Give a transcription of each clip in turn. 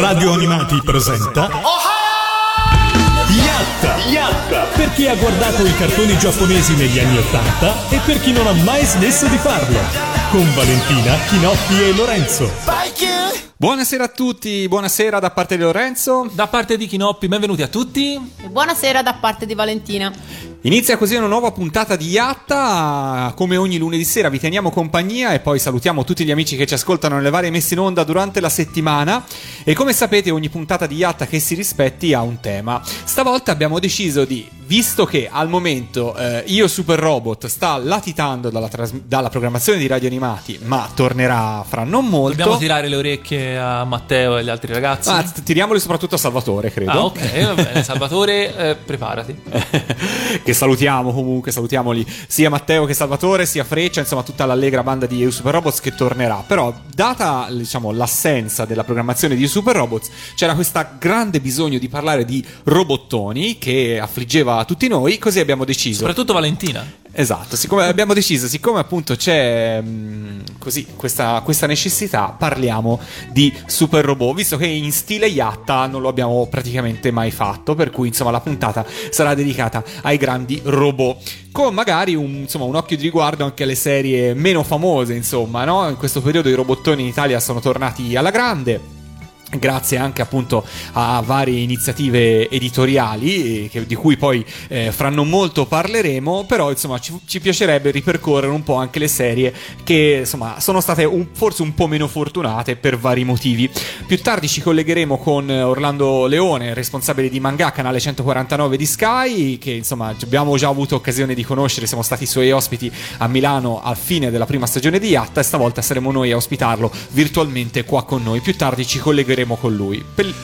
Radio Animati presenta Yatta! Yatta! Per chi ha guardato i cartoni giapponesi negli anni Ottanta e per chi non ha mai smesso di farlo. Con Valentina, Chinoppi e Lorenzo. Buonasera a tutti, buonasera da parte di Lorenzo. Da parte di Chinoppi, benvenuti a tutti. E buonasera da parte di Valentina. Inizia così una nuova puntata di Yatta, come ogni lunedì sera vi teniamo compagnia e poi salutiamo tutti gli amici che ci ascoltano nelle varie messe in onda durante la settimana e come sapete ogni puntata di Yatta che si rispetti ha un tema. Stavolta abbiamo deciso di, visto che al momento eh, Io Super Robot sta latitando dalla, tras- dalla programmazione di radio animati ma tornerà fra non molto. Dobbiamo tirare le orecchie a Matteo e agli altri ragazzi. Ah, t- tiriamoli soprattutto a Salvatore, credo. Ah, ok, va bene. Salvatore, eh, preparati. che salutiamo comunque, salutiamoli sia Matteo che Salvatore, sia Freccia, insomma tutta l'allegra banda di EU Super Robots che tornerà. Però, data diciamo, l'assenza della programmazione di EU Super Robots, c'era questo grande bisogno di parlare di robottoni che affliggeva tutti noi, così abbiamo deciso. Soprattutto Valentina. Esatto, siccome abbiamo deciso, siccome appunto c'è mh, così questa, questa, necessità, parliamo di super robot, visto che in stile Yatta non lo abbiamo praticamente mai fatto, per cui insomma la puntata sarà dedicata ai grandi robot, con magari un, insomma, un occhio di riguardo anche alle serie meno famose, insomma, no? In questo periodo i robottoni in Italia sono tornati alla grande grazie anche appunto a varie iniziative editoriali che, di cui poi eh, fra non molto parleremo però insomma ci, ci, piacerebbe ripercorrere un po' anche le serie che insomma sono state un, forse un po' meno fortunate per vari motivi. Più tardi ci collegheremo con Orlando Leone responsabile di Manga canale 149 di Sky che insomma abbiamo già avuto occasione di conoscere siamo stati suoi ospiti a Milano al fine della prima stagione di Yatta e stavolta saremo noi a ospitarlo virtualmente qua con noi. Più tardi ci collegheremo con lui. Pel-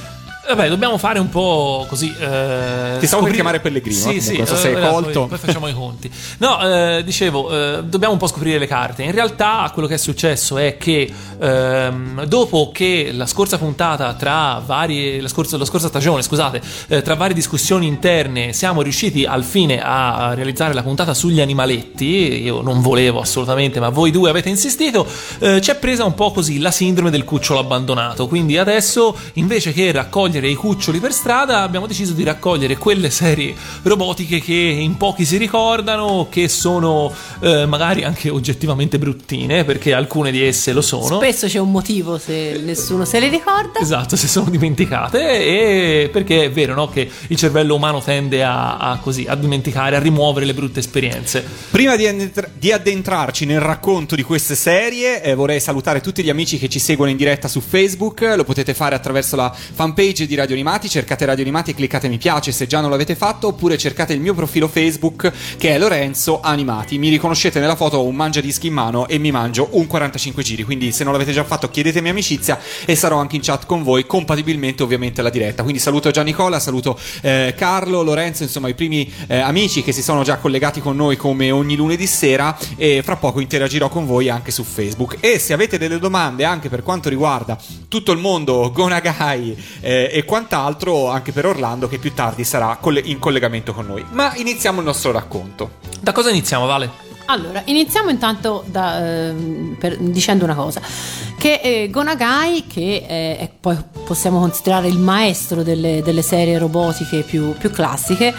Vabbè, dobbiamo fare un po' così. Eh, Ti stavo per chiamare Pellegrino. Sì, eh, sì. Non so se eh, colto. Poi, poi, facciamo i conti. No, eh, dicevo, eh, dobbiamo un po' scoprire le carte. In realtà, quello che è successo è che ehm, dopo che la scorsa puntata, tra varie. La scorsa, la scorsa stagione, scusate, eh, tra varie discussioni interne, siamo riusciti al fine a realizzare la puntata sugli animaletti. Io non volevo assolutamente, ma voi due avete insistito. Eh, ci è presa un po' così la sindrome del cucciolo abbandonato. Quindi adesso, invece che raccogliere i cuccioli per strada, abbiamo deciso di raccogliere quelle serie robotiche che in pochi si ricordano, che sono eh, magari anche oggettivamente bruttine, perché alcune di esse lo sono. Spesso c'è un motivo se nessuno se le ricorda. Esatto, se sono dimenticate, e perché è vero no, che il cervello umano tende a, a, così, a dimenticare, a rimuovere le brutte esperienze. Prima di, addentra- di addentrarci nel racconto di queste serie, eh, vorrei salutare tutti gli amici che ci seguono in diretta su Facebook, lo potete fare attraverso la fanpage di Radio Animati, cercate Radio Animati e cliccate mi piace se già non l'avete fatto, oppure cercate il mio profilo Facebook che è Lorenzo Animati. Mi riconoscete nella foto, ho un mangia dischi in mano e mi mangio un 45 giri, quindi se non l'avete già fatto chiedetemi amicizia e sarò anche in chat con voi, compatibilmente ovviamente alla diretta. Quindi saluto già Nicola, saluto eh, Carlo, Lorenzo, insomma i primi eh, amici che si sono già collegati con noi come ogni lunedì sera e fra poco interagirò con voi anche su Facebook. E se avete delle domande anche per quanto riguarda tutto il mondo Gonagai eh, e quant'altro anche per Orlando che più tardi sarà in collegamento con noi. Ma iniziamo il nostro racconto. Da cosa iniziamo, Vale? Allora, iniziamo intanto da, eh, per, dicendo una cosa, che eh, Gonagai, che eh, è, poi possiamo considerare il maestro delle, delle serie robotiche più, più classiche,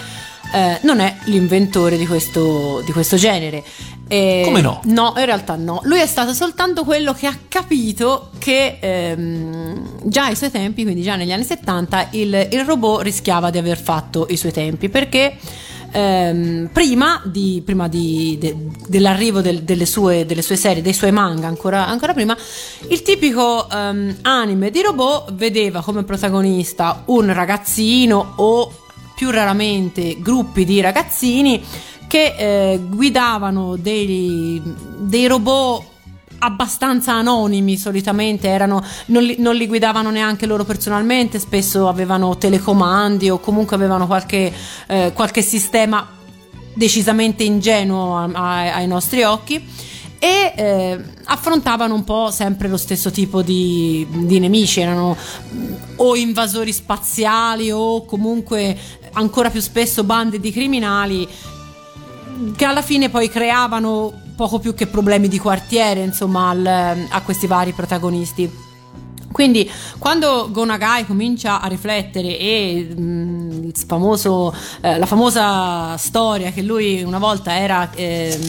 eh, non è l'inventore di questo, di questo genere. E Come no? No, in realtà no. Lui è stato soltanto quello che ha capito che ehm, già ai suoi tempi, quindi già negli anni 70, il, il robot rischiava di aver fatto i suoi tempi perché ehm, prima, di, prima di, de, dell'arrivo del, delle, sue, delle, sue, serie, dei suoi manga, ancora, ancora prima, il tipico ehm, anime di robot vedeva come protagonista un ragazzino o più raramente gruppi di ragazzini che eh, guidavano dei, dei robot abbastanza anonimi solitamente erano, non, li, non, li, guidavano neanche loro personalmente spesso avevano telecomandi o comunque avevano qualche, eh, qualche sistema decisamente ingenuo a, a, ai nostri occhi e eh, affrontavano un po' sempre lo stesso tipo di, di nemici erano o invasori spaziali o comunque ancora più spesso bande di criminali che alla fine poi creavano poco più che problemi di quartiere, insomma, al, a questi vari protagonisti. Quindi quando Gonagai comincia a riflettere e mh, il famoso, eh, la famosa storia che lui una volta era eh,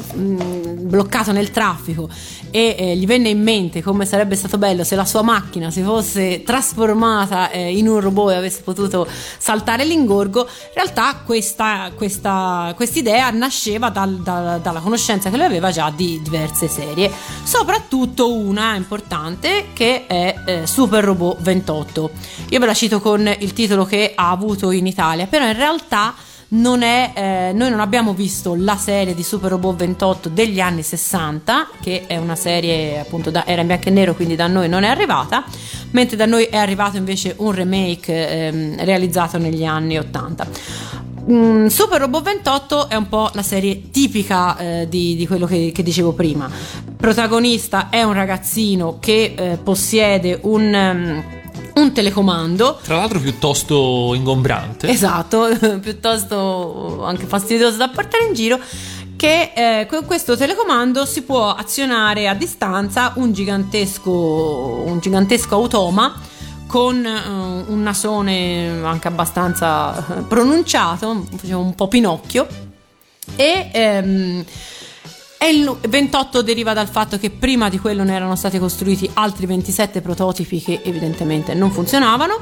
bloccato nel traffico e eh, gli venne in mente come sarebbe stato bello se la sua macchina si fosse trasformata eh, in un robot e avesse potuto saltare l'ingorgo, in realtà questa, questa idea nasceva dal, dal, dalla conoscenza che lui aveva già di diverse serie, soprattutto una importante che è eh, Super Robot 28. Io ve la cito con il titolo che ha avuto in Italia, però in realtà non è, eh, noi non abbiamo visto la serie di Super Robot 28 degli anni 60, che è una serie appunto da, era in bianco e nero, quindi da noi non è arrivata, mentre da noi è arrivato invece un remake ehm, realizzato negli anni 80. Mm, Super Robot 28 è un po' la serie tipica eh, di, di, quello che, che, dicevo prima. Protagonista è un ragazzino che eh, possiede un. Um, un telecomando. Tra l'altro piuttosto ingombrante. Esatto, piuttosto anche fastidioso da portare in giro che eh, con questo telecomando si può azionare a distanza un gigantesco, un gigantesco automa con uh, un nasone anche abbastanza eh, pronunciato, un po' Pinocchio e ehm, e il 28 deriva dal fatto che prima di quello ne erano stati costruiti altri 27 prototipi che evidentemente non funzionavano.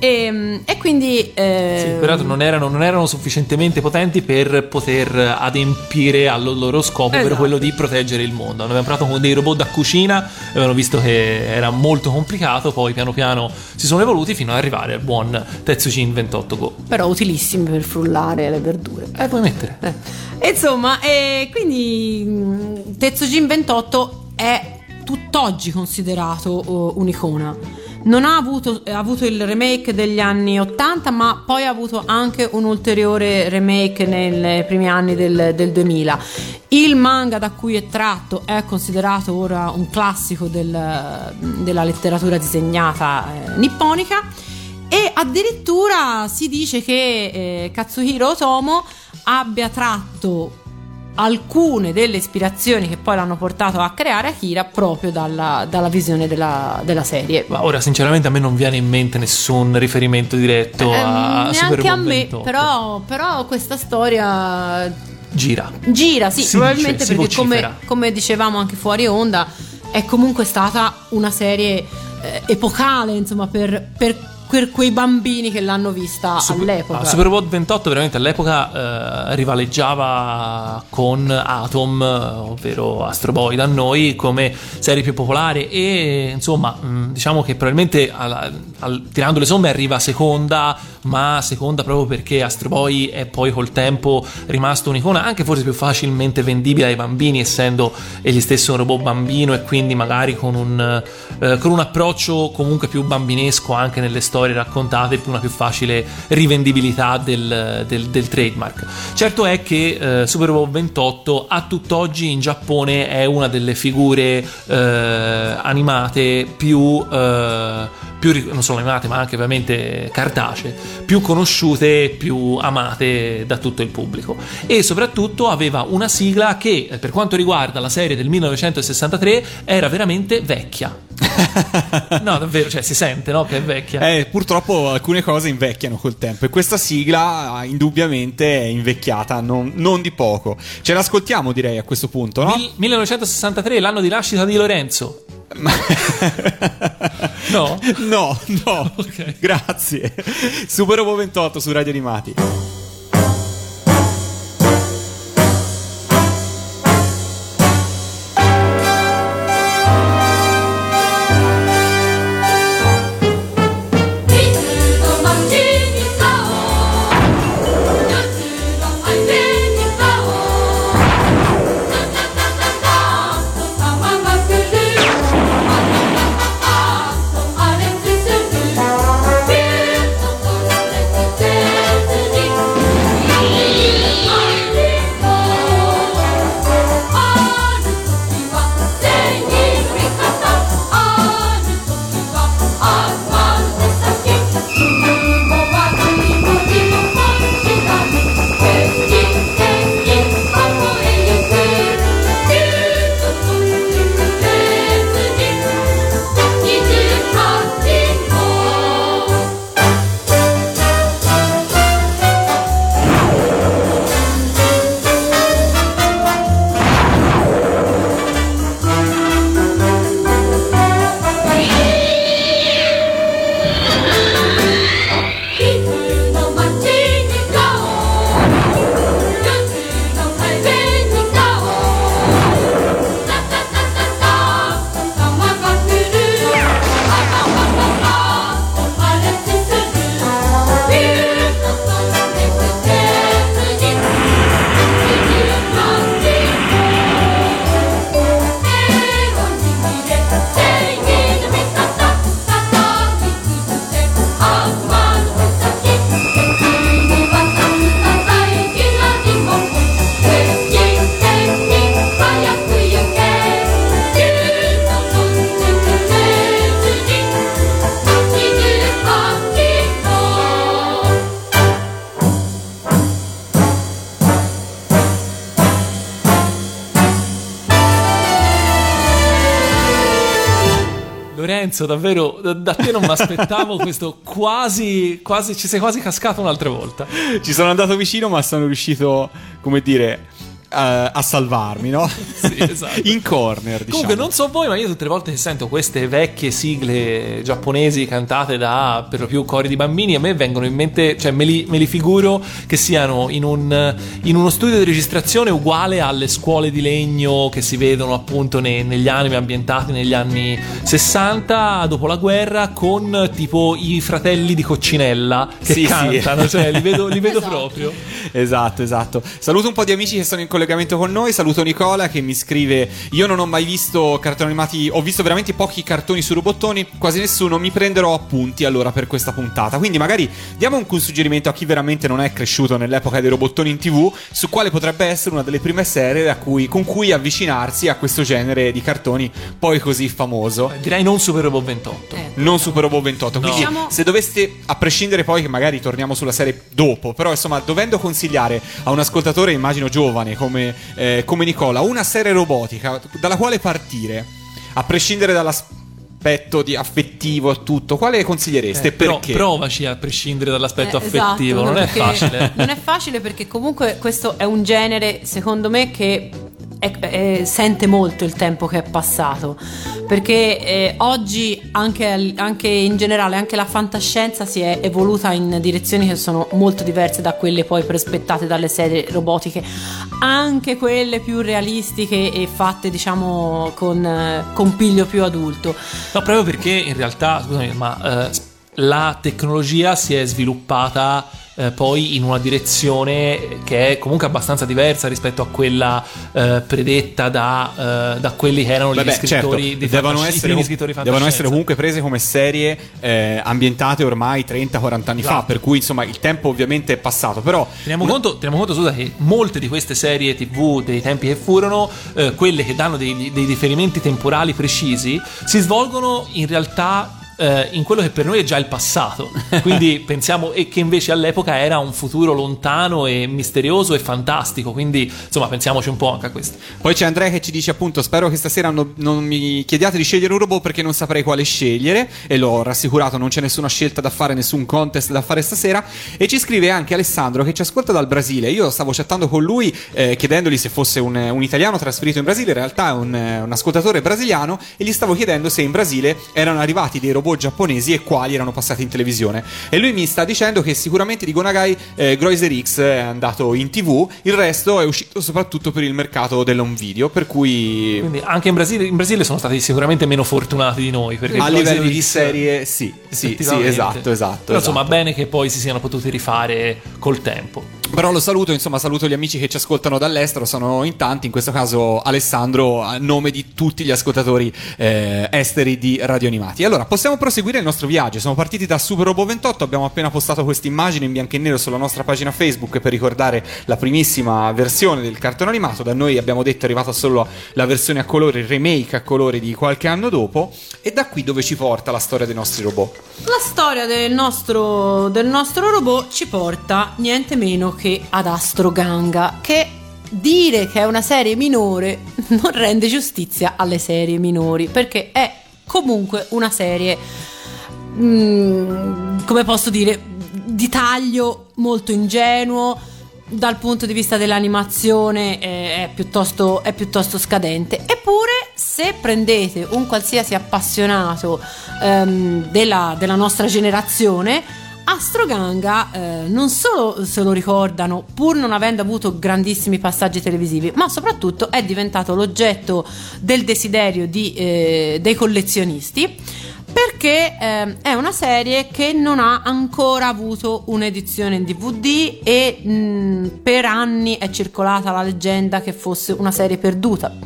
E, ehm, e, quindi eh... sì, peraltro non erano, non erano, sufficientemente potenti per poter adempiere al loro scopo esatto. quello di proteggere il mondo avevano provato con dei robot da cucina avevano visto che era molto complicato poi piano piano si sono evoluti fino ad arrivare al buon Tetsujin 28 Go però utilissimi per frullare le verdure eh puoi mettere eh. Insomma, e quindi mm, Tetsujin 28 è tutt'oggi considerato uh, un'icona. Non ha avuto, ha avuto, il remake degli anni 80, ma poi ha avuto anche un ulteriore remake nei primi anni del, del 2000. Il manga da cui è tratto è considerato ora un classico del, della letteratura disegnata eh, nipponica e addirittura si dice che eh, Katsuhiro Otomo abbia tratto alcune delle ispirazioni che poi l'hanno portato a creare Akira proprio dalla, dalla visione della, della, serie. Ma ora sinceramente a me non viene in mente nessun riferimento diretto eh, a Super a me, però, però, questa storia gira. Gira, sì, si probabilmente dice, perché come, come, dicevamo anche fuori onda è comunque stata una serie eh, epocale, insomma, per, per per quei bambini che l'hanno vista Super, all'epoca. Superbot 28 veramente all'epoca eh, rivaleggiava con Atom, ovvero Astro Boy da noi, come serie più popolare e insomma mh, diciamo che probabilmente al, al, tirando le somme arriva seconda, ma seconda proprio perché Astro Boy è poi col tempo rimasto un'icona anche forse più facilmente vendibile ai bambini essendo egli stesso un robot bambino e quindi magari con un, eh, con un approccio comunque più bambinesco anche nelle storie raccontate una più facile rivendibilità del, del, del trademark. Certo è che eh, Super Bowl 28 a tutt'oggi in Giappone è una delle figure eh, animate più, eh, più, non solo animate ma anche ovviamente cartacee, più conosciute e più amate da tutto il pubblico. E soprattutto aveva una sigla che eh, per quanto riguarda la serie del 1963 era veramente vecchia. no, davvero, cioè si sente no, che è vecchia. Eh, purtroppo alcune cose invecchiano col tempo e questa sigla indubbiamente è invecchiata, non, non di poco. Ce l'ascoltiamo direi a questo punto, no? Mil- 1963, l'anno di nascita di Lorenzo. no? No, no. okay. Grazie. Super Ovo 28 su Radio Animati. Lorenzo, davvero da, da te non mi aspettavo questo quasi, quasi, ci sei quasi cascato un'altra volta. Ci sono andato vicino, ma sono riuscito, come dire, a, a salvarmi, no? Sì, esatto. In corner, diciamo. Comunque, non so voi, ma io tutte le volte che sento queste vecchie sigle giapponesi cantate da per lo più cori di bambini, a me vengono in mente, cioè me li, me li figuro che siano in, un, in, uno studio di registrazione uguale alle scuole di legno che si vedono appunto nei, negli anime ambientati negli anni 60 dopo la guerra, con tipo i fratelli di Coccinella che Sì, sì. cantano, cioè li vedo, li vedo Esatto. proprio. Esatto, esatto. Saluto un po' di amici che sono in collegamento con noi. Saluto Nicola che mi scrive: Io non ho mai visto cartoni animati, ho visto veramente pochi cartoni su robottoni, quasi nessuno. Mi prenderò appunti allora per questa puntata. Quindi magari diamo anche un suggerimento a chi veramente non è cresciuto nell'epoca dei robottoni in tv, su quale potrebbe essere una delle prime serie cui- con cui avvicinarsi a questo genere di cartoni poi così famoso. Direi non Super Robot 28. Eh, Non Super Robot 28. Quindi, Diciamo- se doveste, a prescindere poi, che magari torniamo sulla serie dopo, però insomma, dovendo consigliare a un ascoltatore, immagino giovane come, eh, come Nicola, una serie robotica dalla quale partire, a prescindere dall'aspetto di affettivo e tutto, quale consigliereste? Eh, però Perché? provaci a prescindere dall'aspetto Eh, esatto, affettivo, non è facile. Non è facile perché comunque questo è un genere, secondo me, che è- è- sente molto il tempo che è passato. Perché eh, oggi anche, anche in generale, anche la fantascienza si è evoluta in direzioni che sono molto diverse da quelle poi prospettate dalle serie robotiche, anche quelle più realistiche e fatte, diciamo, con, eh, con piglio più adulto. No, proprio perché in realtà, scusami, ma eh, la tecnologia si è sviluppata eh, poi in una direzione che è comunque abbastanza diversa rispetto a quella eh, predetta da, eh, da quelli che erano Vabbè, gli scrittori certo, di devono, essere, primi scrittori devono essere comunque prese come serie eh, ambientate ormai 30-40 anni fa, Esatto. per cui insomma il tempo ovviamente è passato, però Teniamo conto, teniamo conto scusa, che molte di queste serie TV dei tempi che furono, eh, quelle che danno dei, dei riferimenti temporali precisi, si svolgono in realtà eh, in quello che per noi è già il passato. Quindi pensiamo e che invece all'epoca era un futuro lontano e misterioso e fantastico. Quindi insomma pensiamoci un po' anche a questo. Poi c'è Andrea che ci dice appunto spero che stasera no- non mi chiediate di scegliere un robot perché non saprei quale scegliere e l'ho rassicurato non c'è nessuna scelta da fare, nessun contest da fare stasera e ci scrive anche Alessandro che ci ascolta dal Brasile io stavo chattando con lui eh, chiedendogli se fosse un, un italiano trasferito in Brasile in realtà è un, eh, un ascoltatore brasiliano e gli stavo chiedendo se in Brasile erano arrivati dei robot giapponesi e quali erano passati in televisione e lui mi sta dicendo che sicuramente di Gonagai eh, Groiser X è andato in tv il resto è uscito soprattutto per il mercato dell'home video per cui Quindi anche in Brasile, in Brasile sono stati sicuramente meno fortunati di noi. A livello di serie sì sì, sì esatto esatto Però insomma, esatto. bene che poi si siano potuti rifare col tempo. Però lo saluto, insomma, saluto gli amici che ci ascoltano dall'estero, sono in tanti, in questo caso Alessandro a nome di tutti gli ascoltatori eh, esteri di Radio Animati. Allora, possiamo proseguire il nostro viaggio. Siamo partiti da Super Robo 28, abbiamo appena postato questa immagine in bianco e nero sulla nostra pagina Facebook per ricordare la primissima versione del cartone animato. Da noi abbiamo detto è arrivata solo la versione a colori, il remake a colori di qualche anno dopo. E da qui dove ci porta la storia dei nostri robot? La storia del nostro, del nostro robot ci porta niente meno che ad Astro Ganga, che dire che è una serie minore non rende giustizia alle serie minori, perché è comunque una serie, mm, come posso dire, di taglio molto ingenuo. Dal punto di vista dell'animazione eh, è, piuttosto, è piuttosto scadente. Eppure, se prendete un qualsiasi appassionato ehm, della, della nostra generazione, Astro Ganga eh, non solo se lo ricordano, pur non avendo avuto grandissimi passaggi televisivi, ma soprattutto è diventato l'oggetto del desiderio di, eh, dei collezionisti perché ehm, è una serie che non ha ancora avuto un'edizione in DVD e mh, per anni è circolata la leggenda che fosse una serie perduta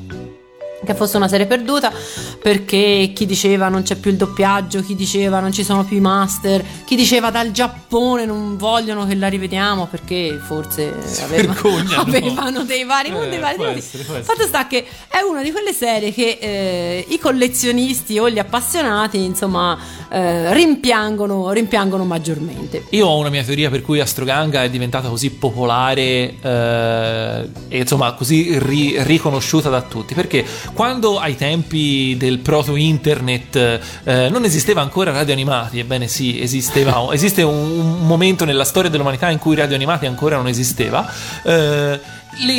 che fosse una serie perduta perché chi diceva non c'è più il doppiaggio, chi diceva non ci sono più i master, chi diceva dal Giappone non vogliono che la rivediamo perché forse aveva- avevano dei vari, Eh, dei vari essere. Fatto sta che è una di quelle serie che eh, i collezionisti o gli appassionati insomma eh, rimpiangono, rimpiangono maggiormente. Io ho una mia teoria per cui Astroganga è diventata così popolare eh, e insomma così ri- riconosciuta da tutti perché quando ai tempi del proto-internet eh, non esisteva ancora radio animati, ebbene sì, esisteva, esiste un, un momento nella storia dell'umanità in cui radio animati ancora non esisteva. Eh,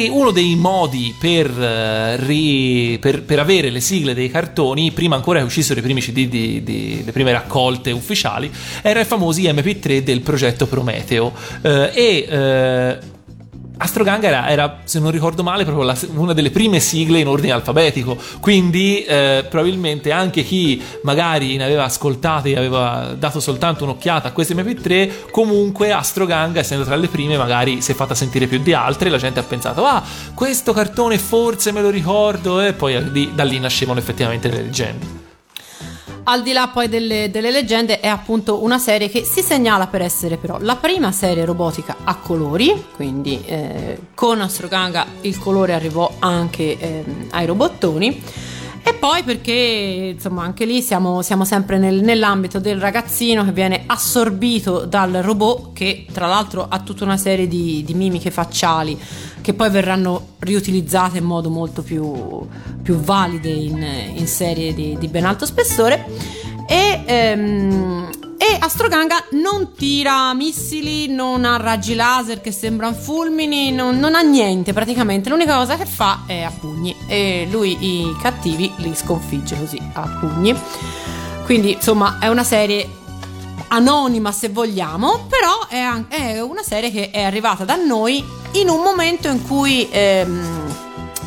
uno dei modi per, uh, ri, per, per, avere le sigle dei cartoni, prima ancora che uscissero i primi CD, di, di, le prime raccolte ufficiali, era i famosi MP3 del progetto Prometeo. Uh, e uh, Astroganga era, era, se non ricordo male, proprio la, una delle prime sigle in ordine alfabetico, quindi eh, probabilmente anche chi magari ne aveva ascoltate e aveva dato soltanto un'occhiata a queste MP3, comunque Astroganga, essendo tra le prime, magari si è fatta sentire più di altre, la gente ha pensato, ah, questo cartone forse me lo ricordo, e poi di, da lì nascevano effettivamente le leggende al di là poi delle, delle, leggende è appunto una serie che si segnala per essere però la prima serie robotica a colori quindi eh, con Astroganga il colore arrivò anche eh, ai robottoni e poi perché insomma anche lì siamo, siamo sempre nel, nell'ambito del ragazzino che viene assorbito dal robot che tra l'altro ha tutta una serie di, di mimiche facciali che poi verranno riutilizzate in modo molto più, più valide in, in serie di, di, ben alto spessore. E ehm, e Astroganga non tira missili, non ha raggi laser che sembrano fulmini, non, non, ha niente praticamente. L'unica cosa che fa è a pugni. E lui i cattivi li sconfigge così a pugni. Quindi insomma è una serie anonima se vogliamo, però è, è una serie che è arrivata da noi in un momento in cui... Ehm,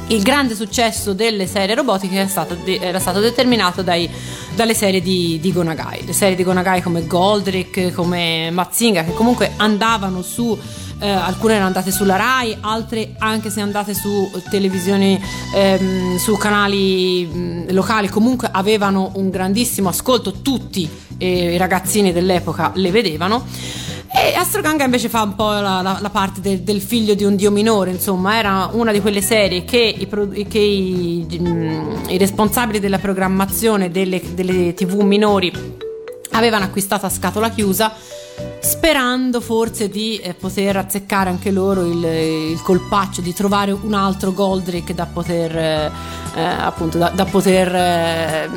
il grande successo delle serie robotiche stato era stato determinato dai, dalle serie di, di, Gonagai. Le serie di Gonagai come Goldrick, come Mazinga, che comunque andavano su. Eh, alcune erano andate sulla Rai, altre anche se andate su televisioni, ehm, su canali mh, locali, comunque avevano un grandissimo ascolto, tutti eh, i ragazzini dell'epoca le vedevano. E Astroganga invece fa un po' la, la, la parte de, del figlio di un dio minore, insomma, era una di quelle serie che i, che i, i responsabili della programmazione delle, delle tv minori avevano acquistato a scatola chiusa sperando forse di eh, poter azzeccare anche loro il, il, colpaccio di trovare un altro Goldrick da poter eh, eh appunto da, da poter eh,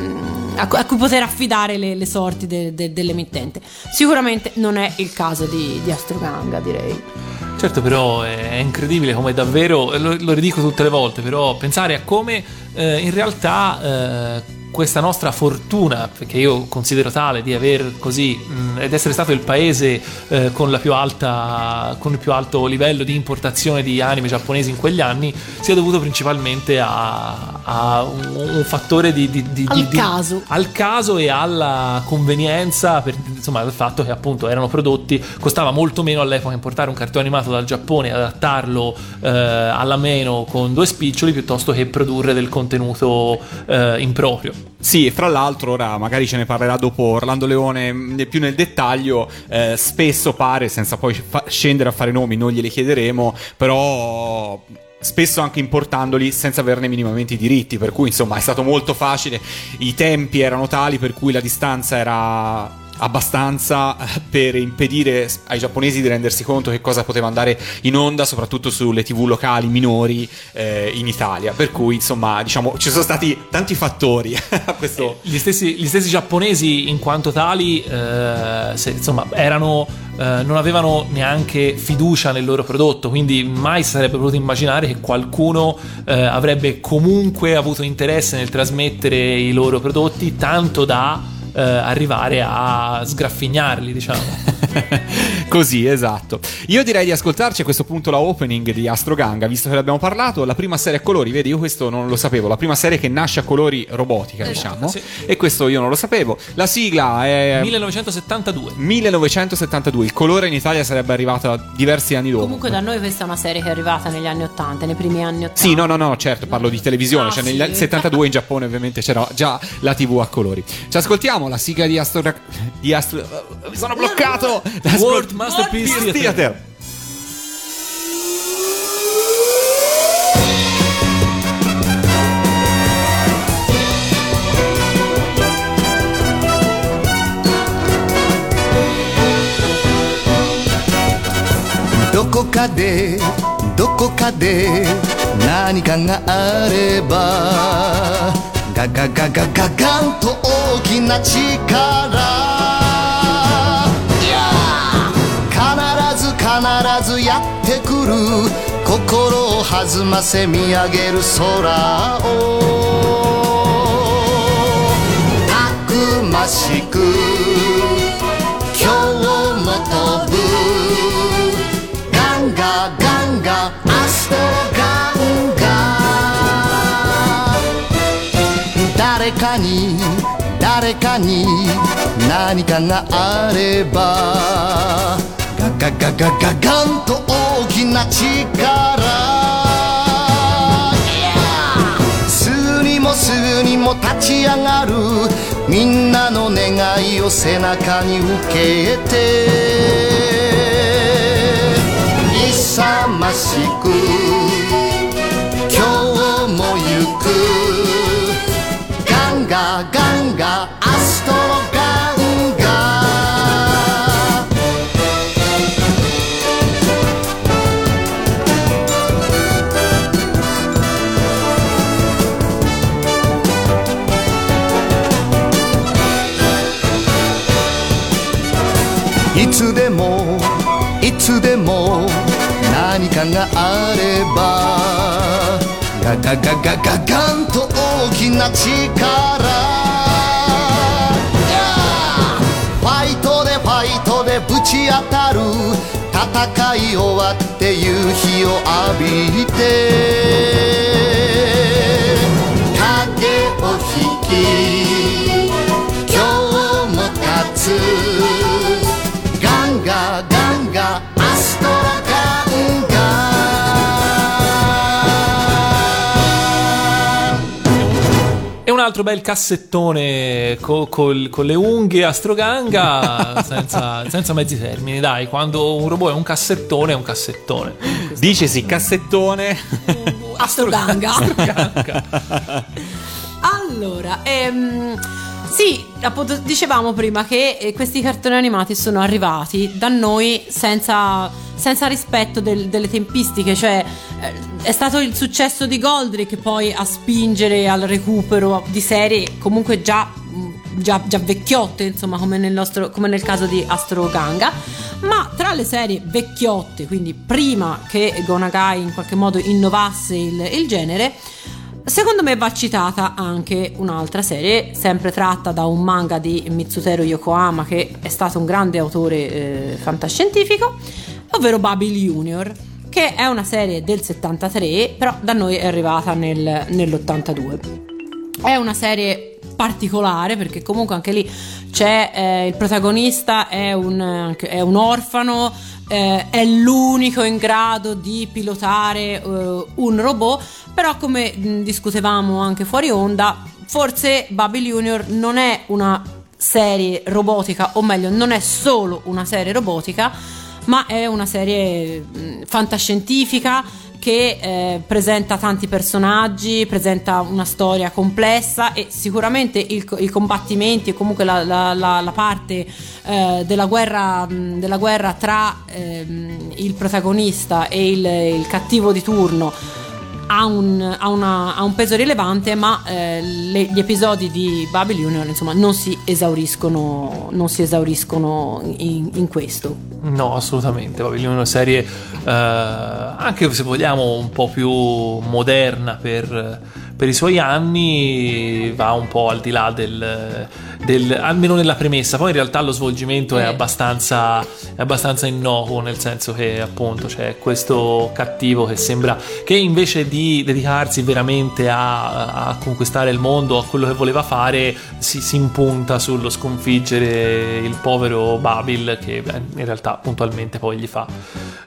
a, a, cui poter affidare le, le sorti de, de, dell'emittente. Sicuramente non è il caso di, di Astroganga direi. Certo, però è incredibile come davvero, lo, lo ridico tutte le volte, però pensare a come eh, in realtà eh, questa nostra fortuna, perché io considero tale di aver così mh, ed essere stato il paese eh, con, alta, con, il più alto livello di importazione di anime giapponesi in quegli anni, sia dovuto principalmente a, a un, un, fattore di, di, di, al, caso. al, caso. e alla convenienza, per, insomma, del fatto che appunto erano prodotti, costava molto meno all'epoca importare un cartone animato dal Giappone e adattarlo eh, alla meno con due spiccioli piuttosto che produrre del contenuto eh, improprio. Sì, fra l'altro, ora magari ce ne parlerà dopo Orlando Leone mm, più nel dettaglio. Eh, spesso pare, senza poi fa- scendere a fare nomi, non glieli chiederemo, però spesso anche importandoli senza averne minimamente i diritti, per cui insomma è stato molto facile, i tempi erano tali per cui la distanza era abbastanza per impedire ai giapponesi di rendersi conto che cosa poteva andare in onda, soprattutto sulle tv locali minori eh, in Italia. Per cui, insomma, diciamo, ci sono stati tanti fattori a questo. Gli stessi, gli stessi giapponesi, in quanto tali, eh, se, insomma, erano eh, non avevano neanche fiducia nel loro prodotto, quindi mai si sarebbe potuto immaginare che qualcuno eh, avrebbe comunque avuto interesse nel trasmettere i loro prodotti tanto da eh, arrivare a sgraffignarli, diciamo. Così, esatto. Io direi di ascoltarci a questo punto la opening di Astro Ganga, visto che l'abbiamo parlato, la prima serie a colori, vedi, io questo non lo sapevo, la prima serie che nasce a colori robotica, esatto, diciamo. Sì. E questo io non lo sapevo. La sigla è 1972. 1972. Il colore in Italia sarebbe arrivato diversi anni dopo. Comunque da noi questa è una serie che è arrivata negli anni 80, nei primi anni 80. Sì, no, no, no, certo, parlo di televisione, ah, cioè sì. nel 72 in Giappone ovviamente c'era già la TV a colori. Ci ascoltiamo la sigla di Astro di Astro mi sono bloccato. World Masterpiece Theater. Theater. Doko ka de どこかで何かがあれば ガガガガガガンと大きな力。必ず必ずやってくる。心を弾ませ見上げる空を。たくましく。誰かに誰かに何かがあればガガガガガガンと大きな力。すぐにもすぐにも立ち上がるみんなの願いを背中に受けて勇ましく今日も行く。ガガガンガアストロガンガいつでもいつでも何かがあればガガガガガガンときな力。ファイトでファイトでぶち当たる。戦い終わって夕日を浴びて。影を引き今日も勝つ。Altro bel cassettone co- col- con le unghie a stroganga senza, senza mezzi termini, dai, quando un robot è un cassettone è un cassettone. Dicesi cassettone. Astroganga. allora, ehm, sì, appunto dicevamo prima che eh, questi cartoni animati sono arrivati da noi senza, senza rispetto del- delle tempistiche, cioè eh, è stato il successo di Goldrick poi a spingere al recupero di serie comunque già, già, già vecchiotte, insomma, come nel, nostro, come nel caso di Astro Ganga. Ma tra le serie vecchiotte, quindi prima che Gonagai in qualche modo innovasse il, il genere, Secondo me va citata anche un'altra serie, sempre tratta da un manga di Mitsutero Yokohama, che è stato un grande autore eh, fantascientifico, ovvero Babil Junior, che è una serie del 73, però da noi è arrivata nel- nell'82. È una serie particolare perché comunque anche lì c'è eh, il protagonista è un, è un orfano eh, è l'unico in grado di pilotare eh, un robot però come discutevamo anche fuori onda forse Babil Junior non è una serie robotica o meglio non è solo una serie robotica ma è una serie mh, fantascientifica che eh, presenta tanti personaggi, presenta una storia complessa e sicuramente il i combattimenti e comunque la, la- la- la parte eh, della, guerra, della guerra tra ehm, il protagonista e il, il cattivo di turno ha un, ha una- ha un peso rilevante, ma eh, le- gli episodi di Babil Junior insomma, non si esauriscono, non si esauriscono in, in questo. No, assolutamente. Pavilione è una serie eh, anche se vogliamo un po' più moderna per, per i suoi anni, va un po' al di là del, del- almeno nella premessa. Poi in realtà lo svolgimento è abbastanza, è abbastanza innocuo, nel senso che appunto c'è questo cattivo che sembra che invece di dedicarsi veramente a, a conquistare il mondo, a quello che voleva fare, si, si impunta sullo sconfiggere il povero Babil che in realtà puntualmente poi gli fa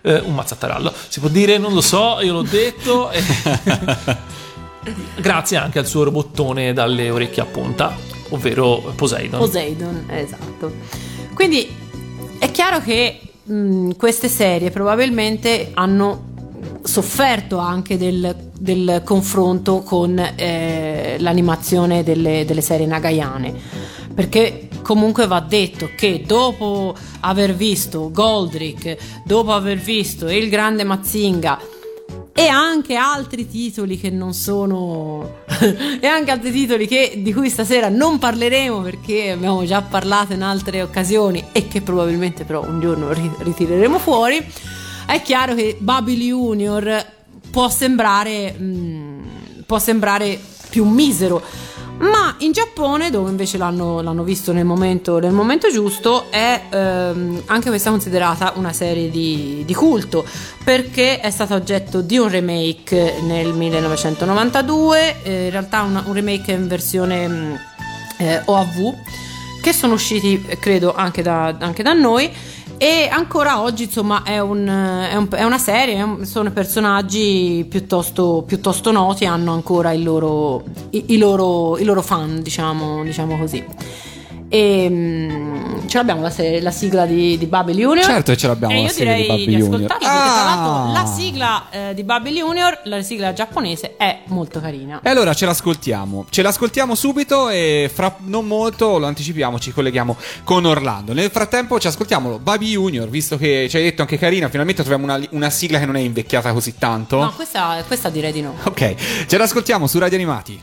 eh, un mazzattarallo. Si può dire, non lo so, io l'ho detto. Grazie anche al suo robottone dalle orecchie a punta, ovvero Poseidon. Poseidon, esatto. Quindi è chiaro che mh, queste serie probabilmente hanno sofferto anche del, del confronto con eh, l'animazione delle, delle serie nagayane perché comunque va detto che dopo aver visto Goldrick dopo aver visto il grande Mazinga e anche altri titoli che non sono e anche altri titoli che, di cui stasera non parleremo perché abbiamo già parlato in altre occasioni e che probabilmente però un giorno ri- ritireremo fuori. È chiaro che Babil Junior può sembrare mh, può sembrare più misero ma in Giappone, dove invece l'hanno, l'hanno visto nel momento, nel momento, giusto, è ehm, anche questa considerata una serie di, di, culto perché è stata oggetto di un remake nel 1992, eh, in realtà una, un remake in versione mm, eh, OAV che sono usciti credo anche da, anche da noi e ancora oggi, insomma, è, un, è, un, è una serie, sono personaggi piuttosto, piuttosto, noti, hanno ancora loro, i, i, loro, i loro fan, diciamo, diciamo così. E um, ce l'abbiamo la, serie, la sigla di, di Babel Junior. Certo che ce l'abbiamo e la sigla di Babel Junior. Ah! Tra l'altro la sigla eh, di Babel Junior, la sigla giapponese, è molto carina. E allora ce l'ascoltiamo. Ce l'ascoltiamo subito e fra non molto, lo anticipiamo, ci colleghiamo con Orlando. Nel frattempo ci ascoltiamo Baby Junior, visto che ci hai detto anche carina, finalmente troviamo una, una sigla che non è invecchiata così tanto. No, questa, questa direi di no. Ok, ce l'ascoltiamo su Radio Animati.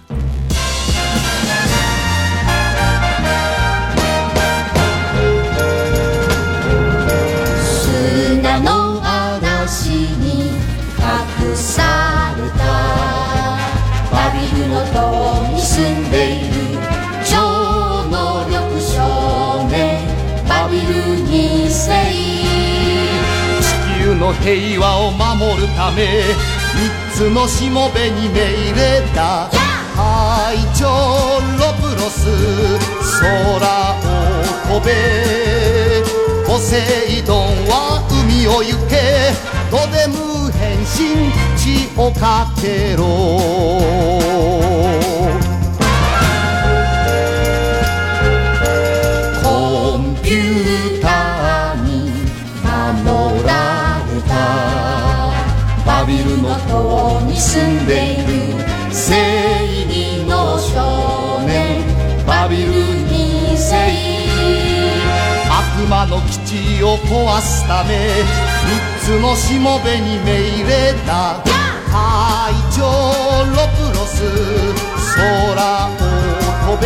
の平和を守るため三つのしもべに命令だ。隊長ロプロス空を飛べ。ポセイドンは海を行け。とで無変身血をかけろ。バビルの塔に住んでいる正義の少年バビル2世悪魔の基地を壊すため三つのしもべに命令だ。隊長ロプロス空を飛べ。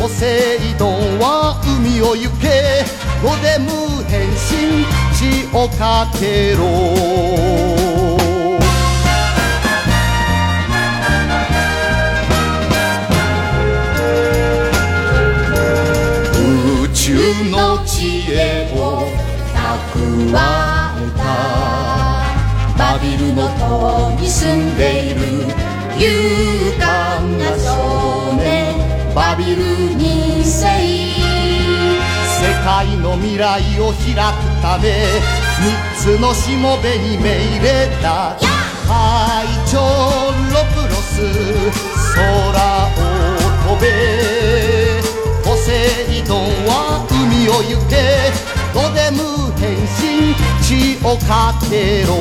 ポセイドンは海を行け。ゴデム変身。をかけろ。宇宙の知恵を蓄えた。バビルの塔に住んでいる勇敢な少年。バビル2世世界の未来を開く。ため三つのしもべに命令だ隊長ロプロス空を飛べ。ポセイドンは海を行け。ドデム変身血をかけろ。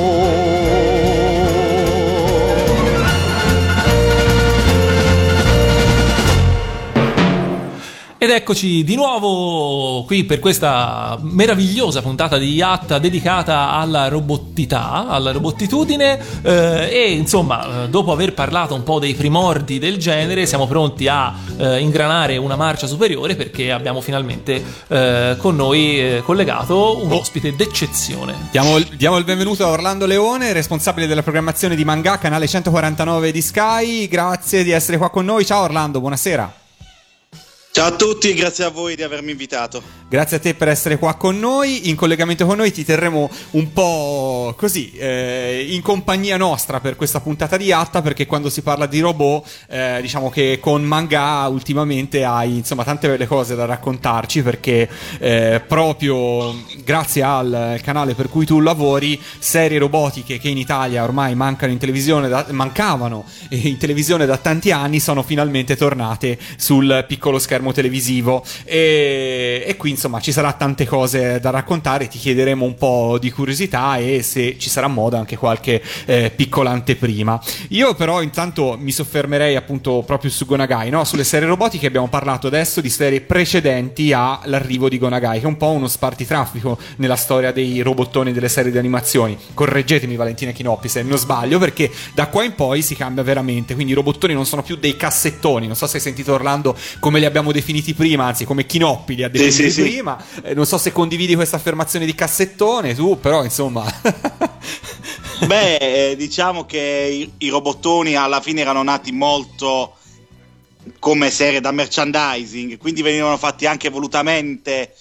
Ed eccoci di nuovo qui per questa meravigliosa puntata di Yatta dedicata alla robottità, alla robottitudine eh, e insomma dopo aver parlato un po' dei primordi del genere siamo pronti a eh, ingranare una marcia superiore perché abbiamo finalmente eh, con noi eh, collegato un ospite d'eccezione. Diamo, diamo, il benvenuto a Orlando Leone, responsabile della programmazione di Manga, canale 149 di Sky. Grazie di essere qua con noi. Ciao Orlando, buonasera. Ciao a tutti e grazie a voi di avermi invitato. Grazie a te per essere qua con noi. In collegamento con noi ti terremo un po' così eh, in compagnia nostra per questa puntata di Atta perché quando si parla di robot eh, diciamo che con manga ultimamente hai insomma tante belle cose da raccontarci perché eh, proprio grazie al canale per cui tu lavori serie robotiche che in Italia ormai mancano in televisione da, mancavano in televisione da tanti anni sono finalmente tornate sul piccolo schermo televisivo e, e qui insomma ci sarà tante cose da raccontare, ti chiederemo un po' di curiosità e se ci sarà modo anche qualche eh, piccola anteprima. Io però intanto mi soffermerei appunto proprio su Gonagai, no? sulle serie robotiche abbiamo parlato adesso di serie precedenti all'arrivo di Gonagai, che è un po' uno spartitraffico nella storia dei robottoni delle serie di animazioni. Correggetemi Valentina Chinoppi se non sbaglio, perché da qua in poi si cambia veramente, quindi i robottoni non sono più dei cassettoni, non so se hai sentito Orlando come li abbiamo definiti prima, anzi come Chinoppi li ha definiti sì, sì. Prima, eh, non so se condividi questa affermazione di cassettone tu, però insomma... Beh, eh, diciamo che i, i robottoni alla fine erano nati molto come serie da merchandising, quindi venivano fatti anche volutamente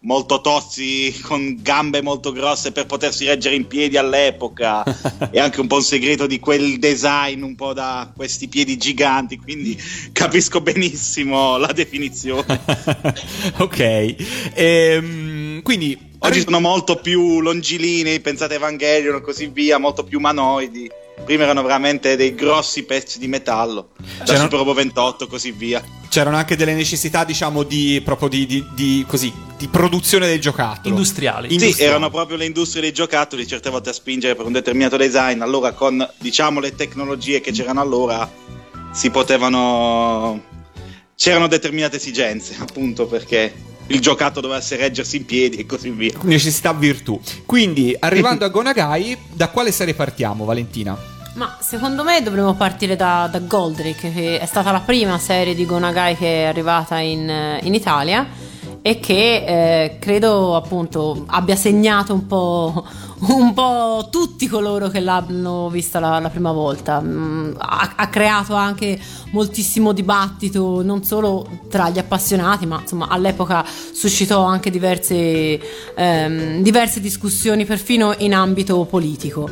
molto tozzi, con gambe molto grosse per potersi reggere in piedi all'epoca. e anche un po' un segreto di quel design, un po' da questi piedi giganti. Quindi capisco benissimo la definizione. ok, ehm, quindi Oggi sono molto più longilinei, pensate Evangelion e così via, molto più umanoidi. Prima erano veramente dei grossi pezzi di metallo, da C'erano- Super Robo 28 e così via. c'erano anche delle necessità, diciamo, di proprio di, di- di- così, di produzione del giocattolo. Industriali. Sì, Industriali. erano proprio le industrie dei giocattoli certe volte a spingere per un determinato design. Allora, con diciamo le tecnologie che c'erano allora, si potevano. C'erano determinate esigenze, appunto perché il giocattolo dovesse reggersi in piedi e così via. Necessità virtù. Quindi, arrivando a Gonagai, da quale serie partiamo, Valentina? Ma secondo me dovremmo partire da, da Goldrick, che è stata la prima serie di Gonagai che è arrivata in, in Italia e che eh, credo appunto abbia segnato un po', un po' tutti coloro che l'hanno vista la, la prima volta. Mm, ha, ha creato anche moltissimo dibattito, non solo tra gli appassionati, ma insomma all'epoca suscitò anche diverse, ehm, diverse discussioni, perfino in ambito politico.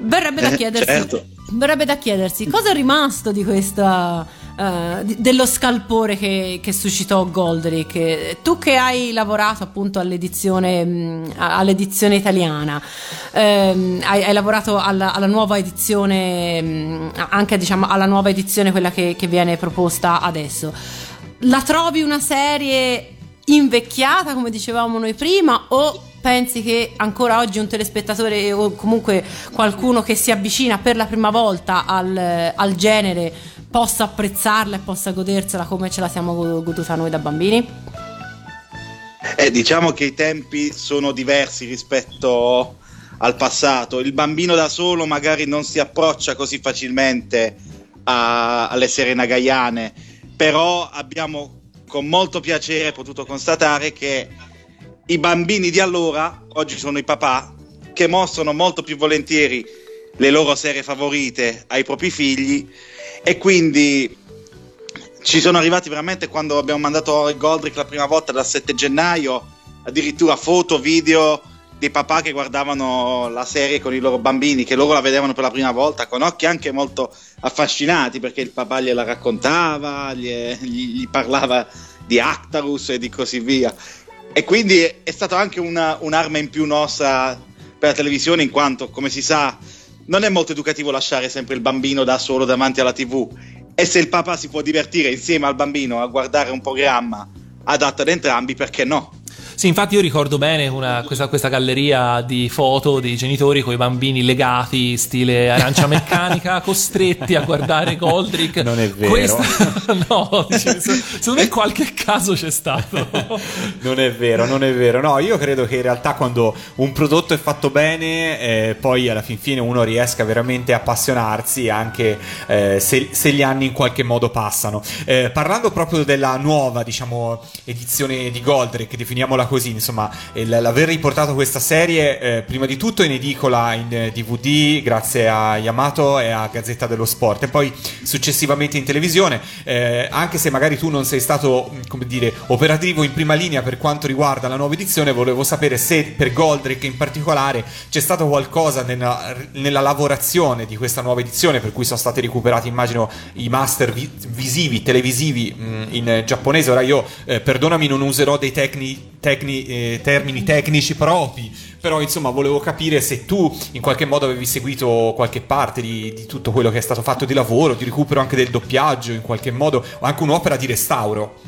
Verrebbe da Eh, chiedersi, certo. verrebbe da chiedersi cosa è rimasto di questa. Di- dello scalpore che, che suscitò Goldrick. Tu che hai lavorato appunto all'edizione, a- all'edizione italiana, ehm, hai, hai lavorato alla, alla nuova edizione, mh, anche diciamo alla nuova edizione, quella che, che viene proposta adesso. La trovi una serie invecchiata, come dicevamo noi prima, o pensi che ancora oggi un telespettatore o comunque qualcuno che si avvicina per la prima volta al, al genere possa apprezzarla e possa godersela come ce la siamo go- goduta noi da bambini? Eh, diciamo che i tempi sono diversi rispetto al passato. Il bambino da solo magari non si approccia così facilmente a- alle serie nagaiane, però abbiamo con molto piacere potuto constatare che i bambini di allora, oggi sono i papà, che mostrano molto più volentieri le loro serie favorite ai propri figli e quindi ci sono arrivati veramente quando abbiamo mandato Goldrick la prima volta dal 7 gennaio, addirittura foto, video dei papà che guardavano la serie con i loro bambini, che loro la vedevano per la prima volta, con occhi anche molto affascinati, perché il papà gliela raccontava, gli, gli- gli parlava di Actarus e di così via. E quindi è stata anche una- un'arma in più nostra per la televisione, in quanto, come si sa, non è molto educativo lasciare sempre il bambino da solo davanti alla TV. E se il papà si può divertire insieme al bambino a guardare un programma adatto ad entrambi, perché no? Sì, infatti io ricordo bene una- questa, questa galleria di foto dei genitori con i bambini legati, stile arancia meccanica, costretti a guardare Goldrick. Non è vero. Questa- no, dice, se- secondo me qualche caso c'è stato. Non è vero, non è vero. No, io credo che in realtà quando un prodotto è fatto bene, eh, poi alla fin fine uno riesca veramente a appassionarsi, anche eh, se, se gli anni in qualche modo passano. Eh, parlando proprio della nuova, diciamo, edizione di Goldrick, definiamola così, insomma, l'aver riportato questa serie eh, prima di tutto in edicola in DVD, grazie a Yamato e a Gazzetta dello Sport, e poi successivamente in televisione, eh, anche se magari tu non sei stato, mh, come dire, operativo in prima linea per quanto riguarda la nuova edizione, volevo sapere se per Goldrick in particolare c'è stato qualcosa nella, nella lavorazione di questa nuova edizione, per cui sono stati recuperati, immagino, i master vi- visivi, televisivi mh, in eh, giapponese. Ora io, eh, perdonami, non userò dei tecni- tecni- eh, termini tecnici propri, però insomma volevo capire se tu in qualche modo avevi seguito qualche parte di, di tutto quello che è stato fatto di lavoro, di recupero anche del doppiaggio in qualche modo, o anche un'opera di restauro.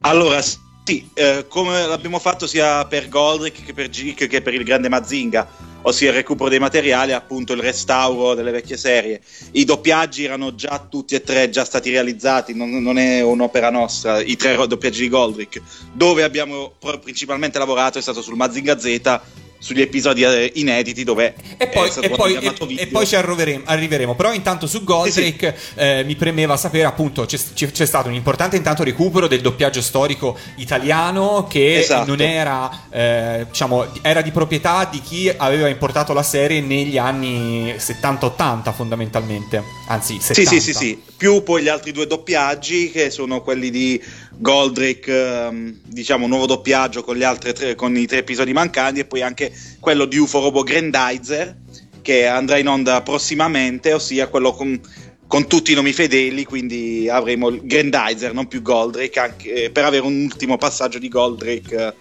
Allora, Sì, eh, come l'abbiamo fatto sia per Goldrick che per Geek che per il grande Mazinga, ossia il recupero dei materiali e appunto il restauro delle vecchie serie. I doppiaggi erano già tutti e tre già stati realizzati, non, non è un'opera nostra, i tre doppiaggi di Goldrick. Dove abbiamo principalmente lavorato è stato sul Mazinga Z, sugli episodi eh, inediti dove E poi, è stato e poi- chiamato e- e poi ci arriveremo, arriveremo. Però intanto su Goldrake eh, mi premeva sapere appunto c'è, c'è- c'è stato un importante intanto recupero del doppiaggio storico italiano che Esatto. non era eh, diciamo era di proprietà di chi aveva importato la serie negli anni 70-80 fondamentalmente. Anzi 70 Sì, sì, sì, sì, più poi gli altri due doppiaggi che sono quelli di Goldrake, ehm, diciamo nuovo doppiaggio con, tre, con i tre episodi mancanti e poi anche quello di UFO Robo Grandizer che andrà in onda prossimamente, ossia quello con, con tutti i nomi fedeli, quindi avremo Grandizer, non più Goldrake, anche, eh, per avere un ultimo passaggio di Goldrake, eh,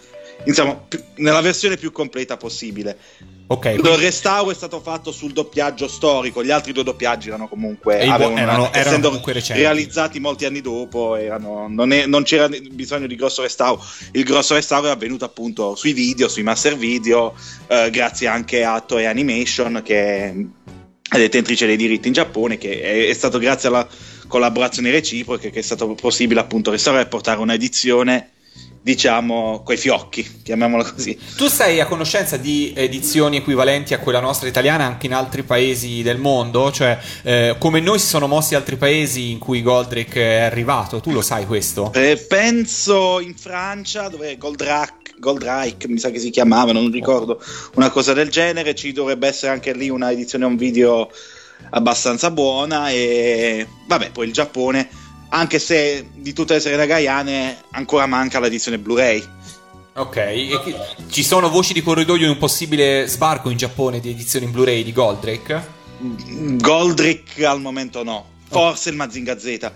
insomma, più- nella versione più completa possibile. ok Il quindi- restauro è stato fatto sul doppiaggio storico, gli altri due doppiaggi erano comunque avevano- erano- erano essendo comunque realizzati molti anni dopo, erano- non, è- non c'era bisogno di grosso restauro. Il grosso restauro è avvenuto appunto sui video, sui master video, eh, grazie anche a Toei Animation che è detentrice dei diritti in Giappone, che è, è stato grazie alla collaborazione reciproca che è stato possibile appunto restaurare e portare un'edizione diciamo coi fiocchi, chiamiamola così. Tu sei a conoscenza di edizioni equivalenti a quella nostra italiana anche in altri paesi del mondo? Cioè, eh, come noi si sono mossi altri paesi in cui Goldrick è arrivato? Tu lo sai questo? Eh, penso in Francia dove Goldrack, Goldrake mi sa che si chiamava, non ricordo, una cosa del genere. Ci dovrebbe essere anche lì una edizione un video abbastanza buona. E vabbè, poi il Giappone, anche se di tutte le serie da Gaiane ancora manca l'edizione Blu-ray. Ok, e ci sono voci di corridoio di un possibile sbarco in Giappone di edizioni in Blu-ray di Goldrake? Goldrick al momento no, forse il Mazinga Z.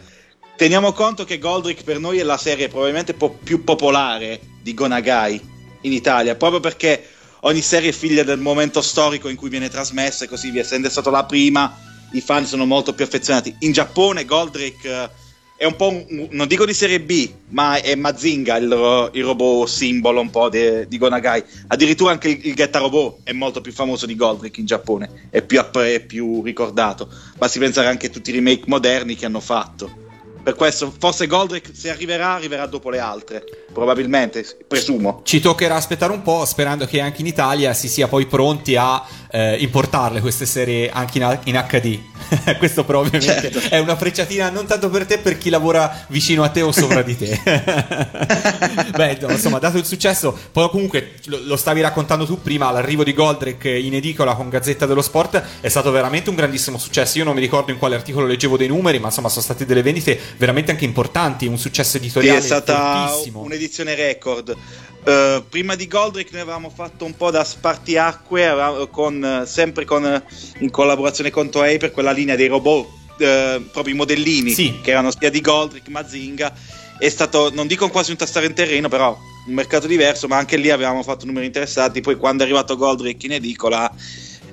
Teniamo conto che Goldrick per noi è la serie probabilmente po- più popolare di Gonagai in Italia, proprio perché ogni serie è figlia del momento storico in cui viene trasmessa e così via. Essendo stata la prima, i fan sono molto più affezionati. In Giappone Goldrick eh, è un po' un, non dico di serie B, ma è Mazinga il, il robot simbolo un po' de- di Gonagai. Addirittura anche il, il Getta Robot è molto più famoso di Goldrick in Giappone, è più, è più ricordato. Basti pensare anche a tutti i remake moderni che hanno fatto. Per questo, forse Goldrick se arriverà, arriverà dopo le altre, probabilmente, presumo. Ci toccherà aspettare un po', sperando che anche in Italia si sia poi pronti a eh, importarle queste serie anche in, in HD. Questo però ovviamente Certo. è una frecciatina non tanto per te, per chi lavora vicino a te o sopra di te. Beh, no, insomma, dato il successo, poi comunque lo, lo stavi raccontando tu prima, l'arrivo di Goldrick in edicola con Gazzetta dello Sport è stato veramente un grandissimo successo. Io non mi ricordo in quale articolo leggevo dei numeri, ma insomma sono state delle vendite veramente anche importanti, un successo Sì, editoriale è stata fortissimo. un'edizione record. Eh, prima di Goldrick noi avevamo fatto un po' da spartiacque, con, sempre con, in collaborazione con Toei per quella linea dei robot, eh, proprio i modellini, Sì. che erano sia di Goldrick, Mazinga. È stato, non dico quasi un tastare in terreno, però un mercato diverso, ma anche lì avevamo fatto numeri interessanti. Poi quando è arrivato Goldrick in edicola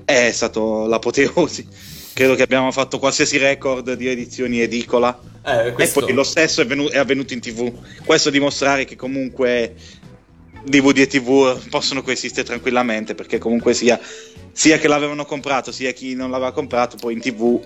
è stato l'apoteosi. Credo che abbiamo fatto qualsiasi record di edizioni edicola. Eh, questo- E poi lo stesso è, venu- è avvenuto in tv. Questo dimostrare che comunque DVD e tv possono coesistere tranquillamente, perché comunque sia, sia che l'avevano comprato, sia chi non l'aveva comprato, poi in tv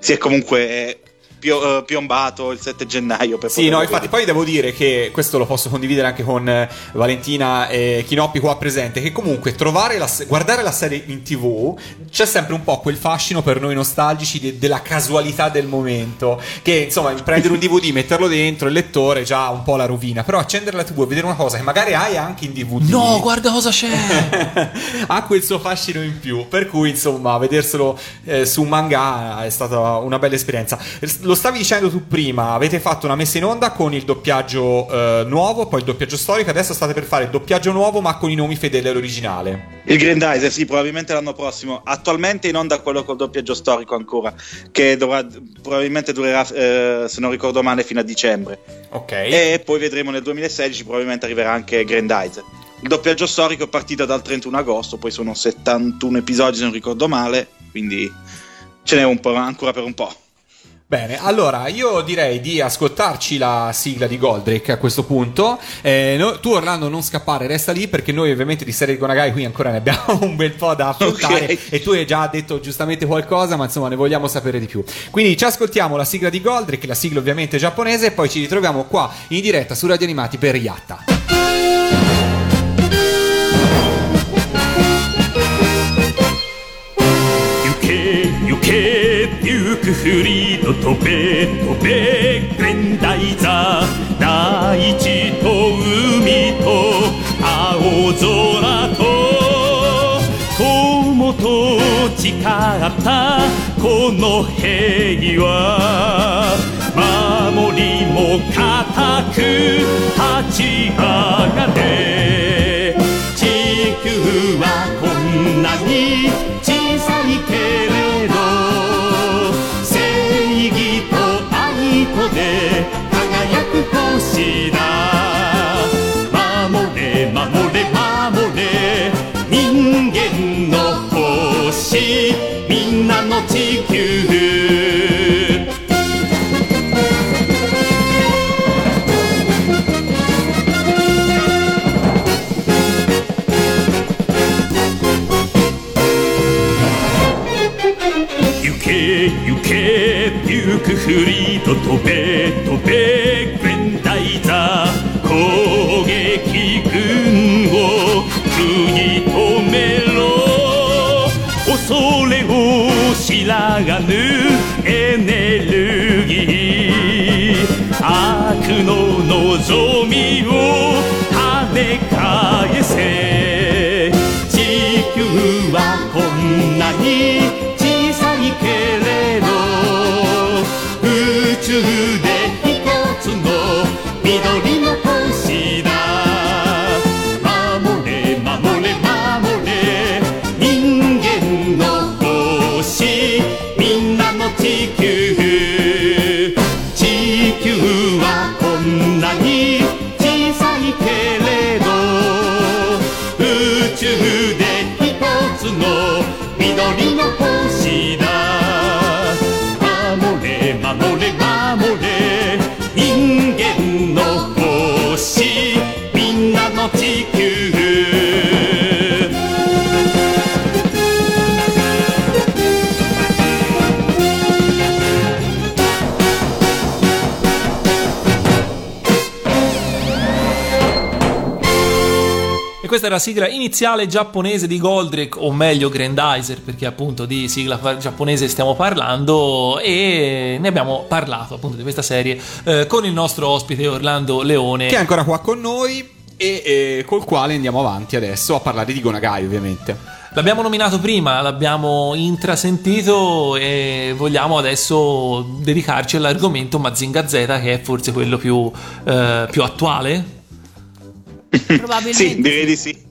si è comunque pio- eh, piombato il 7 gennaio. Per Sì, no, infatti vedere. poi devo dire che questo lo posso condividere anche con eh, Valentina e Chinoppi qua presente, che comunque trovare la se- guardare la serie in tv c'è sempre un po' quel fascino per noi nostalgici de- della casualità del momento, che insomma prendere un DVD, metterlo dentro, il lettore già un po' la rovina, però accendere la tv e vedere una cosa che magari hai anche in DVD. No, guarda cosa c'è! ha quel suo fascino in più. Per cui, insomma, vederselo eh, su un manga è stata una bella esperienza. Lo stavi dicendo tu prima, avete fatto una messa in onda con il doppiaggio eh, nuovo, poi il doppiaggio storico. Adesso state per fare il doppiaggio nuovo, ma con i nomi fedeli all'originale. Il Grandizer, sì, probabilmente l'anno prossimo. Attualmente in onda quello col doppiaggio storico ancora, che dovrà, probabilmente durerà, eh, se non ricordo male, fino a dicembre. Ok. E poi vedremo nel 2016 probabilmente arriverà anche Grandizer. Il doppiaggio storico è partito dal 31 agosto, poi sono 71 episodi se non ricordo male, quindi ce n'è un po' ancora per un po'. Bene, allora io direi di ascoltarci la sigla di Goldrake a questo punto. Eh, no- tu Orlando non scappare, resta lì perché noi ovviamente di serie di Gonagai qui ancora ne abbiamo un bel po' da affrontare Ok. e tu hai già detto giustamente qualcosa, ma insomma ne vogliamo sapere di più. Quindi ci ascoltiamo la sigla di Goldrake, la sigla ovviamente giapponese e poi ci ritroviamo qua in diretta su Radio Animati per Yatta. け行けデュークフリード飛べ飛べグレンダイザー大地と海と青空と友と誓ったこの平和守りも固く立ち上がれ地球はこんなに守れ守れ。人間の星みんなの地球。行け行け。デュークフリード飛べ飛べ。を知らぬエネルギー悪の望みを跳ね返せ地球はこんなに小さいけれど宇宙 la sigla iniziale giapponese di Goldrake, o meglio Grandizer, perché appunto di sigla giapponese stiamo parlando e ne abbiamo parlato appunto di questa serie eh, con il nostro ospite Orlando Leone. Che è ancora qua con noi e eh, col quale andiamo avanti adesso a parlare di Gonagai ovviamente. L'abbiamo nominato prima, l'abbiamo intrasentito e vogliamo adesso dedicarci all'argomento Mazinga Z, che è forse quello più, eh, più attuale. Probabilmente. Sì, direi di sì.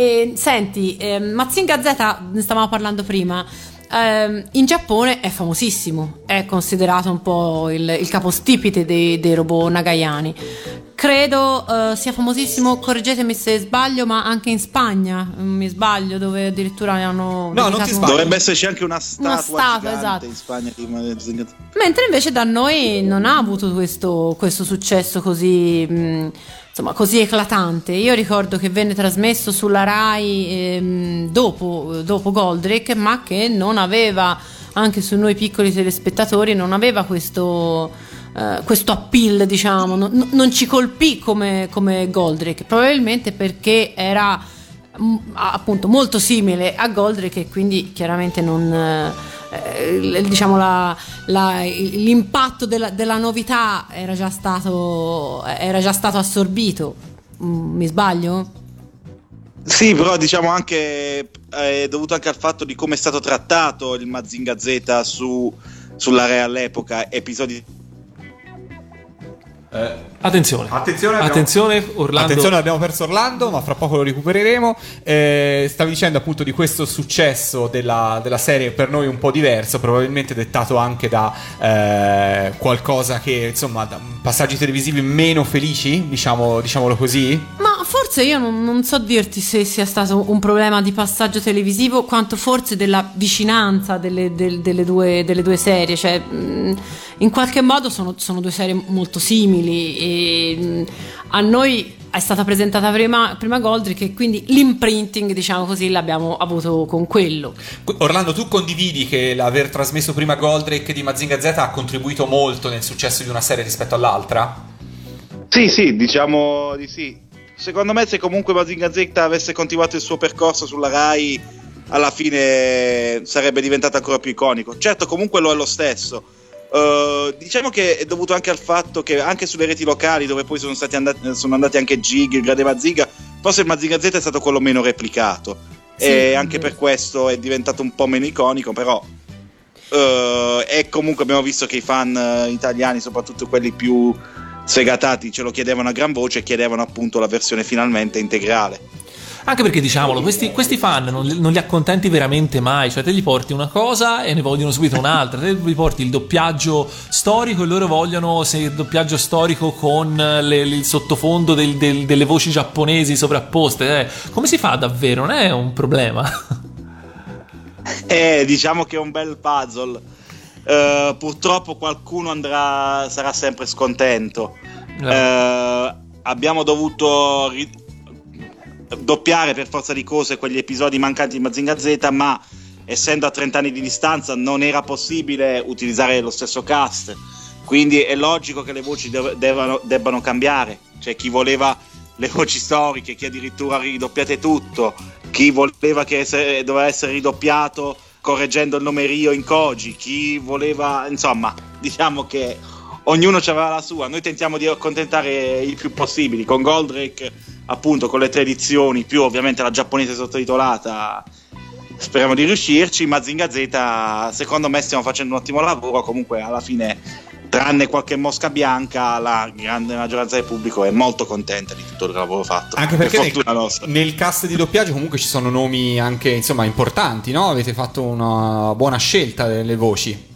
E, senti, ehm, Mazinga Z, ne stavamo parlando prima. ehm, in Giappone è famosissimo, è considerato un po' il, il capostipite dei, dei robot nagayani. Credo eh, sia famosissimo, correggetemi se sbaglio, ma anche in Spagna, mm, mi sbaglio, dove addirittura ne hanno. No, non ti un- sbagli. Dovrebbe esserci anche una statua, statua, gigante esatto. in Spagna. Mentre invece da noi non ha avuto questo, questo successo così, mh, insomma, così eclatante. Io ricordo che venne trasmesso sulla Rai ehm, dopo, dopo Goldrake, ma che non aveva, anche su noi piccoli telespettatori, non aveva questo, eh, questo appeal, diciamo, non, non ci colpì come, come Goldrake, probabilmente perché era appunto molto simile a Goldrake e quindi chiaramente non eh, eh, diciamo la- la- l'impatto della, della novità era già stato era già stato assorbito Mm, mi sbaglio? Sì, però diciamo anche è dovuto anche al fatto di come è stato trattato il Mazinga Z su, sulla all'epoca, episodi Attenzione, Attenzione, abbiamo- attenzione, Orlando. Attenzione, abbiamo perso Orlando, ma fra poco lo recupereremo. Eh, stavi dicendo appunto di questo successo della, della serie per noi un po' diverso, probabilmente dettato anche da eh, qualcosa che, insomma, da passaggi televisivi meno felici, diciamo, diciamolo così. ma forse io non, non so dirti se sia stato un problema di passaggio televisivo, quanto forse della vicinanza delle, del- delle due, delle due serie. Cioè, mh, in qualche modo sono, sono due serie molto simili. E, mh, a noi è stata presentata prima, prima Goldrick e quindi l'imprinting, diciamo così, l'abbiamo avuto con quello. Orlando, tu condividi che l'aver trasmesso prima Goldrake di Mazinga Z ha contribuito molto nel successo di una serie rispetto all'altra? Sì, sì, diciamo di sì. Secondo me se comunque Mazinga Z avesse continuato il suo percorso sulla Rai, alla fine sarebbe diventato ancora più iconico. Certo, comunque lo è lo stesso. Uh, diciamo che è dovuto anche al fatto che anche sulle reti locali, dove poi sono, stati andati, sono andati anche Gig, il Grande Mazinga, forse il Mazinga Z è stato quello meno replicato. Sì, e anche per questo è diventato un po' meno iconico, però. uh, e comunque abbiamo visto che i fan uh, italiani, soprattutto quelli più sfegatati, ce lo chiedevano a gran voce e chiedevano appunto la versione finalmente integrale. Anche perché, diciamolo, questi, questi fan non, li- non li accontenti veramente mai. Cioè, te gli porti una cosa e ne vogliono subito un'altra. Te gli porti il doppiaggio storico e loro vogliono se il doppiaggio storico con le- il sottofondo del- del- delle voci giapponesi sovrapposte. eh. Come si fa davvero? Non è un problema. Eh, diciamo che è un bel puzzle. Eh, purtroppo qualcuno andrà, sarà sempre scontento. Eh, abbiamo dovuto ri- doppiare per forza di cose quegli episodi mancanti di Mazinga Z, ma essendo a 30 anni di distanza non era possibile utilizzare lo stesso cast. Quindi è logico che le voci dev- devono- debbano cambiare. C'è chi voleva le voci storiche, chi addirittura ridoppiate tutto, chi voleva che doveva essere ridoppiato correggendo il nome Rio in Koji, chi voleva, insomma, diciamo che ognuno aveva la sua. Noi tentiamo di accontentare i più possibili. Con Goldrake, appunto, con le tre edizioni, più ovviamente la giapponese sottotitolata. Speriamo di riuscirci. Mazinga Z, secondo me, stiamo facendo un ottimo lavoro. Comunque, alla fine, tranne qualche mosca bianca, la grande maggioranza del pubblico è molto contenta di tutto il lavoro fatto. Anche Per perché fortuna nel, nel cast di doppiaggio comunque ci sono nomi anche insomma importanti, no? Avete fatto una buona scelta delle voci.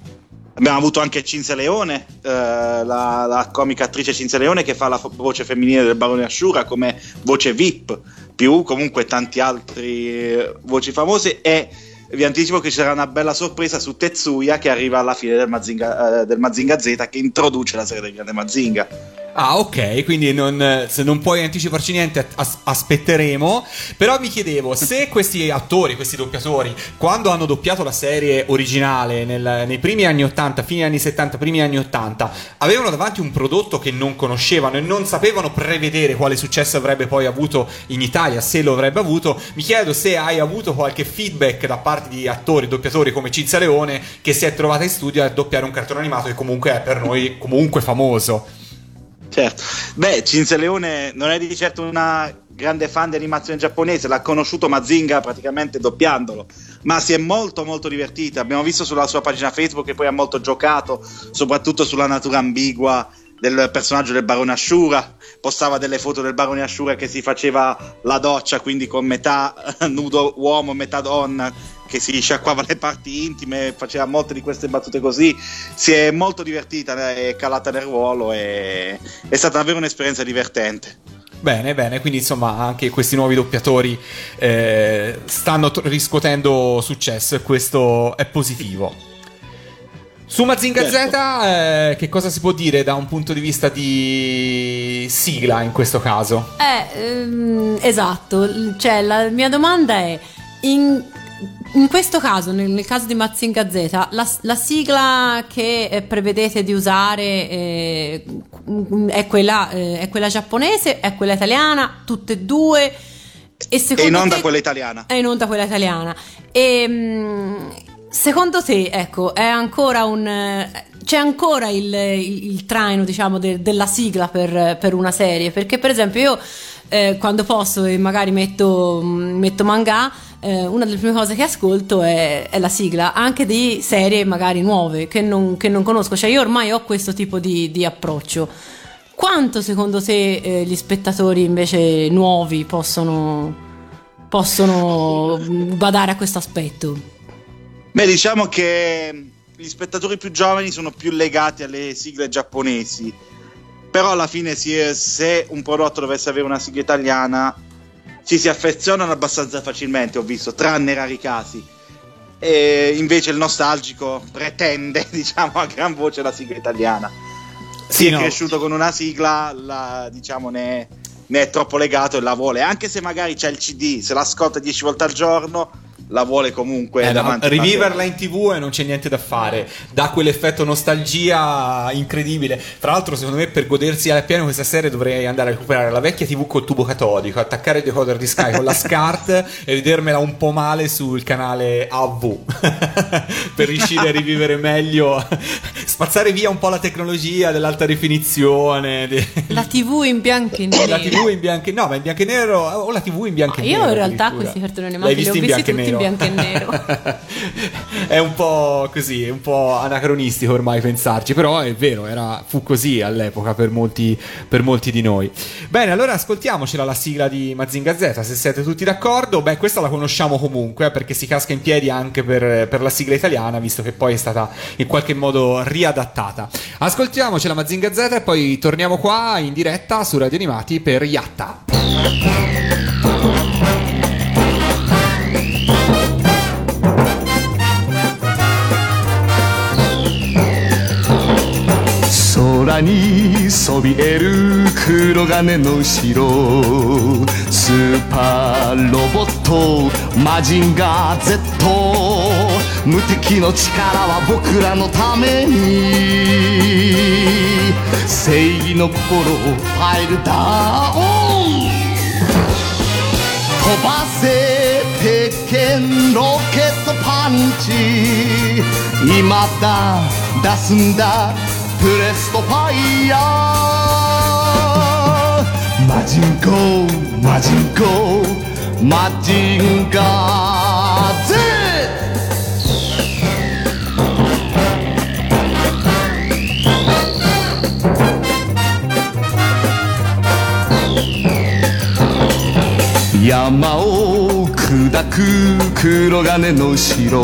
Abbiamo avuto anche Cinzia Leone, eh, la, la comica attrice Cinzia Leone che fa la fo- voce femminile del barone Ashura come voce VIP, più comunque tanti altri eh, voci famose e vi anticipo che ci sarà una bella sorpresa su Tetsuya che arriva alla fine del Mazinga, eh, del Mazinga Z che introduce la serie del grande Mazinga. Ah, ok, quindi non- se non puoi anticiparci niente, as- aspetteremo. Però mi chiedevo se questi attori, questi doppiatori, quando hanno doppiato la serie originale nel- nei primi anni 80, fine anni 70, primi anni 80, avevano davanti un prodotto che non conoscevano e non sapevano prevedere quale successo avrebbe poi avuto in Italia, se lo avrebbe avuto. Mi chiedo se hai avuto qualche feedback da parte di attori, doppiatori come Cinzia Leone, che si è trovata in studio a doppiare un cartone animato che comunque è per noi comunque famoso. Certo, beh, Cinzia Leone non è di certo una grande fan di animazione giapponese, l'ha conosciuto Mazinga praticamente doppiandolo, ma si è molto molto divertita. Abbiamo visto sulla sua pagina Facebook che poi ha molto giocato, soprattutto sulla natura ambigua del personaggio del barone Ashura. Postava delle foto del barone Ashura che si faceva la doccia, quindi con metà nudo uomo, metà donna, che si sciacquava le parti intime, faceva molte di queste battute così. Si è molto divertita e calata nel ruolo e è stata davvero un'esperienza divertente. Bene, bene, quindi insomma anche questi nuovi doppiatori eh, stanno tr- riscuotendo successo e questo è positivo. Su Mazinga Certo. Z, eh, che cosa si può dire da un punto di vista di sigla in questo caso? Eh, ehm, esatto, cioè la mia domanda è, in, in questo caso, nel, nel caso di Mazinga Z, la, la sigla che eh, prevedete di usare eh, è, quella, eh, è quella giapponese, è quella italiana, tutte e due? E, secondo in onda te- quella italiana. è in onda quella italiana. E mm, secondo te, ecco, è ancora un. C'è ancora il, il- il traino, diciamo, de- della sigla per, per una serie? Perché, per esempio, io eh, quando posso e magari metto, mm, metto manga, eh, una delle prime cose che ascolto è, è la sigla, anche di serie magari nuove che non, che non conosco. Cioè, io ormai ho questo tipo di, di approccio. Quanto secondo te eh, gli spettatori invece nuovi possono, possono mm, badare a questo aspetto? Beh, diciamo che gli spettatori più giovani sono più legati alle sigle giapponesi. però alla fine si è- se un prodotto dovesse avere una sigla italiana ci si affezionano abbastanza facilmente, ho visto, tranne rari casi. E invece il nostalgico pretende, diciamo, a gran voce la sigla italiana. Sì, Si è no. cresciuto con una sigla, la- diciamo, ne, ne è troppo legato e la vuole. Anche se magari c'è il CD, se l'ascolta 10 volte al giorno, la vuole comunque Eh, davanti. riviverla in tv e non c'è niente da fare dà quell'effetto nostalgia incredibile tra l'altro secondo me per godersi appieno questa serie dovrei andare a recuperare la vecchia tv col tubo catodico attaccare il decoder di Sky con la SCART e vedermela un po' male sul canale AV per riuscire a rivivere meglio spazzare via un po' la tecnologia dell'alta definizione de- La TV in bianco e nero. la tv in bianco e no ma in bianco e nero o la tv in bianco Ah, e io nero in realtà questi cartoni animati li ho visti in visti bianco e tutti in bianco e nero. è un po' così, è un po' anacronistico ormai pensarci, però è vero, era, fu così all'epoca per molti, per molti di noi. Bene, allora ascoltiamocela la sigla di Mazinga Z, se siete tutti d'accordo. Beh, questa la conosciamo comunque, eh, perché si casca in piedi anche per, per la sigla italiana, visto che poi è stata in qualche modo riadattata. Ascoltiamocela Mazinga Z e poi torniamo qua in diretta su Radio Animati per Yatta. 空にそびえる黒金の城スーパーロボットマジンガー Z 無敵の力は僕らのために正義の心をファイルダウン飛ばせ鉄拳ロケットパンチ今だ出すんだプレストファイヤー。マジンコマジンコマジンガー。Z 山を砕く黒金の城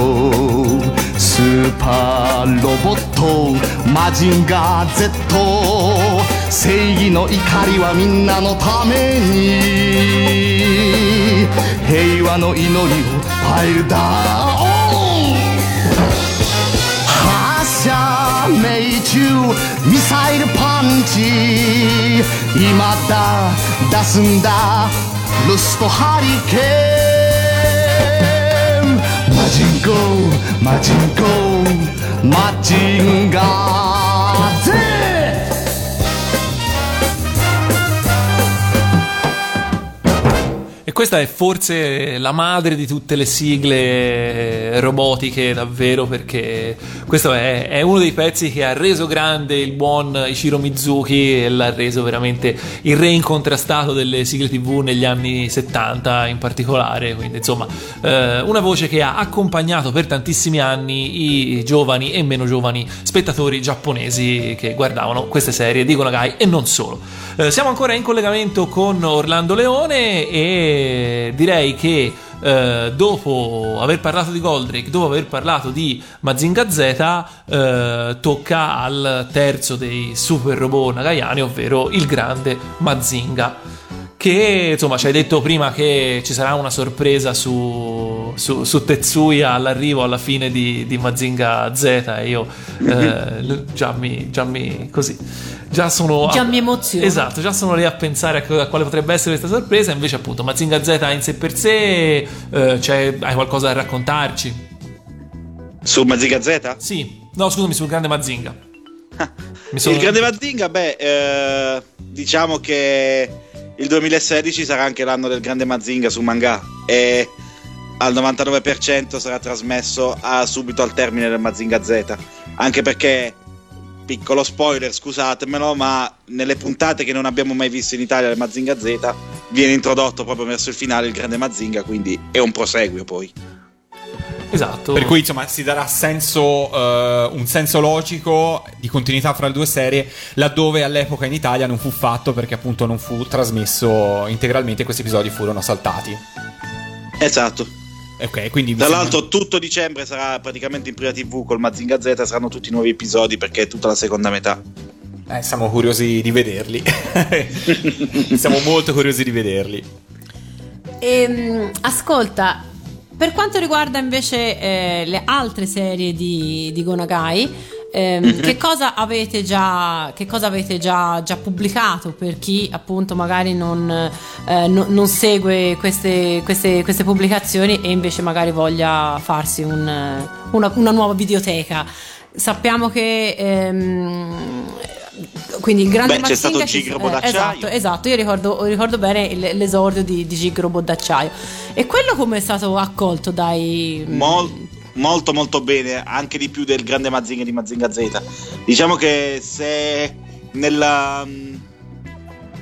スーパーロボットマジンガー Z 正義の怒りはみんなのために。平和の祈りをファイルダウン発射命中ミサイルパンチ。今だ出すんだ。ルストハリケーン。 마징고 마징고 마징가세 E questa è forse la madre di tutte le sigle robotiche, davvero, perché questo è, è uno dei pezzi che ha reso grande il buon Ichiro Mizuki e l'ha reso veramente il re incontrastato delle sigle TV negli anni 70 in particolare. Quindi, insomma, eh, una voce che ha accompagnato per tantissimi anni i giovani e meno giovani spettatori giapponesi che guardavano queste serie di Gonagai e non solo. Eh, siamo ancora in collegamento con Orlando Leone e direi che eh, dopo aver parlato di Goldrake, dopo aver parlato di Mazinga Z, eh, tocca al terzo dei super robot nagayani, ovvero il grande Mazinga. Che insomma ci hai detto prima che ci sarà una sorpresa su, su, su Tetsuya all'arrivo alla fine di, di Mazinga Z e io eh, già mi, già mi così già sono Già mi emoziono. esatto già sono lì a pensare a, a quale potrebbe essere questa sorpresa invece appunto Mazinga Z in sé per sé eh, c'è- hai qualcosa da raccontarci Su Maziga Z? sì no scusami sul grande Mazinga Mi sono- Il grande Mazinga, beh, eh, diciamo che il 2016 sarà anche l'anno del grande Mazinga su manga e al 99% sarà trasmesso a- subito al termine del Mazinga Z. Anche perché, piccolo spoiler, scusatemelo, ma nelle puntate che non abbiamo mai visto in Italia del Mazinga Z viene introdotto proprio verso il finale il grande Mazinga, quindi è un proseguio poi. Esatto Per cui insomma si darà senso, eh, un senso logico di continuità fra le due serie, laddove all'epoca in Italia non fu fatto perché appunto non fu trasmesso integralmente, questi episodi furono saltati. Esatto. Ok, quindi mi Tra sembra- l'altro tutto dicembre sarà praticamente in prima TV col Mazinga Z, saranno tutti nuovi episodi perché è tutta la seconda metà. Eh, siamo curiosi di vederli. siamo molto curiosi di vederli. Ehm, ascolta, per quanto riguarda invece eh, le altre serie di, di Gonagai, ehm, che cosa avete già, che cosa avete già, già pubblicato per chi appunto magari non, eh, no- non segue queste, queste- queste pubblicazioni e invece magari voglia farsi un, eh, una, una nuova videoteca? Sappiamo che ehm, quindi il grande Beh, c'è stato Mazinga ci- Gig Robot eh, d'acciaio. esatto, esatto, io ricordo, ricordo bene l'esordio di, di Gig Robot d'acciaio. E quello come è stato accolto dai... Mol- molto molto bene, anche di più del grande Mazinga di Mazinga Z. Diciamo che se nella mm,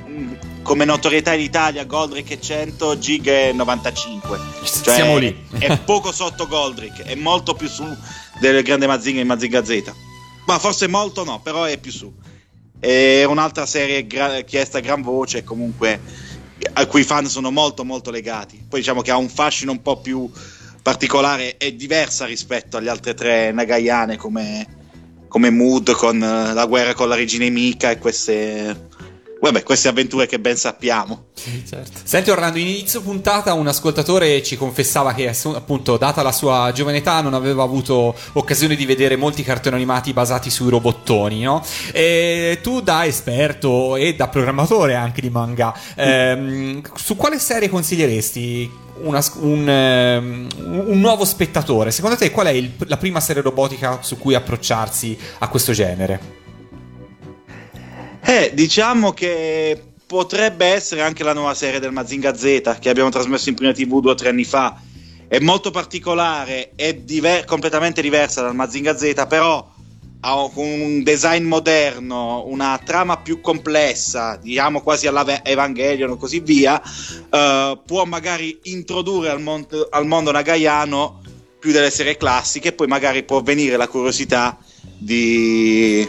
mm, come notorietà in Italia Goldrick è 100, Gig è 95. Cioè, Siamo lì. È poco sotto Goldrick, è molto più su del grande Mazinga di Mazinga Z. Ma forse molto no, però è più su. È un'altra serie gra- chiesta a gran voce, comunque a cui i fan sono molto molto legati. Poi diciamo che ha un fascino un po' più particolare e diversa rispetto alle altre tre nagaiane come, come Mood con eh, la guerra con la regina Mika e queste, vabbè, queste avventure che ben sappiamo. Senti Orlando, in inizio puntata un ascoltatore ci confessava che appunto data la sua giovane età non aveva avuto occasione di vedere molti cartoni animati basati sui robottoni, no? E tu da esperto e da programmatore anche di manga, ehm, su quale serie consiglieresti una- un, ehm, un nuovo spettatore? Secondo te qual è il- la prima serie robotica su cui approcciarsi a questo genere? Eh, diciamo che potrebbe essere anche la nuova serie del Mazinga Z che abbiamo trasmesso in prima TV due o tre anni fa. È molto particolare, è diver- completamente diversa dal Mazinga Z, però ha un design moderno, una trama più complessa, diciamo quasi alla Evangelion o così via, eh, può magari introdurre al, mon- al mondo nagaiano più delle serie classiche poi magari può venire la curiosità di,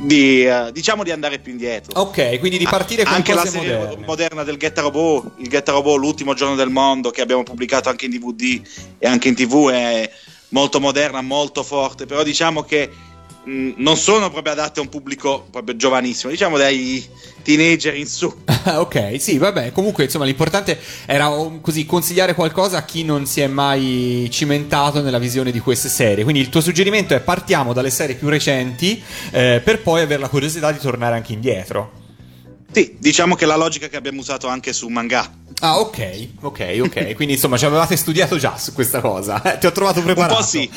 di, eh, diciamo di andare più indietro. Ok, quindi di partire con anche la serie moderne. moderna del Get Robot, il Get Robot l'ultimo giorno del mondo che abbiamo pubblicato anche in DVD e anche in TV è molto moderna, molto forte, però diciamo che mh, non sono proprio adatte a un pubblico proprio giovanissimo, diciamo dai teenager in su. ok, sì, vabbè, comunque insomma l'importante era così consigliare qualcosa a chi non si è mai cimentato nella visione di queste serie. Quindi il tuo suggerimento è partiamo dalle serie più recenti eh, per poi avere la curiosità di tornare anche indietro. Sì, diciamo che è la logica che abbiamo usato anche su manga. Ah, ok, ok, ok. Quindi insomma ci avevate studiato già su questa cosa. Ti ho trovato preparato. po' sì.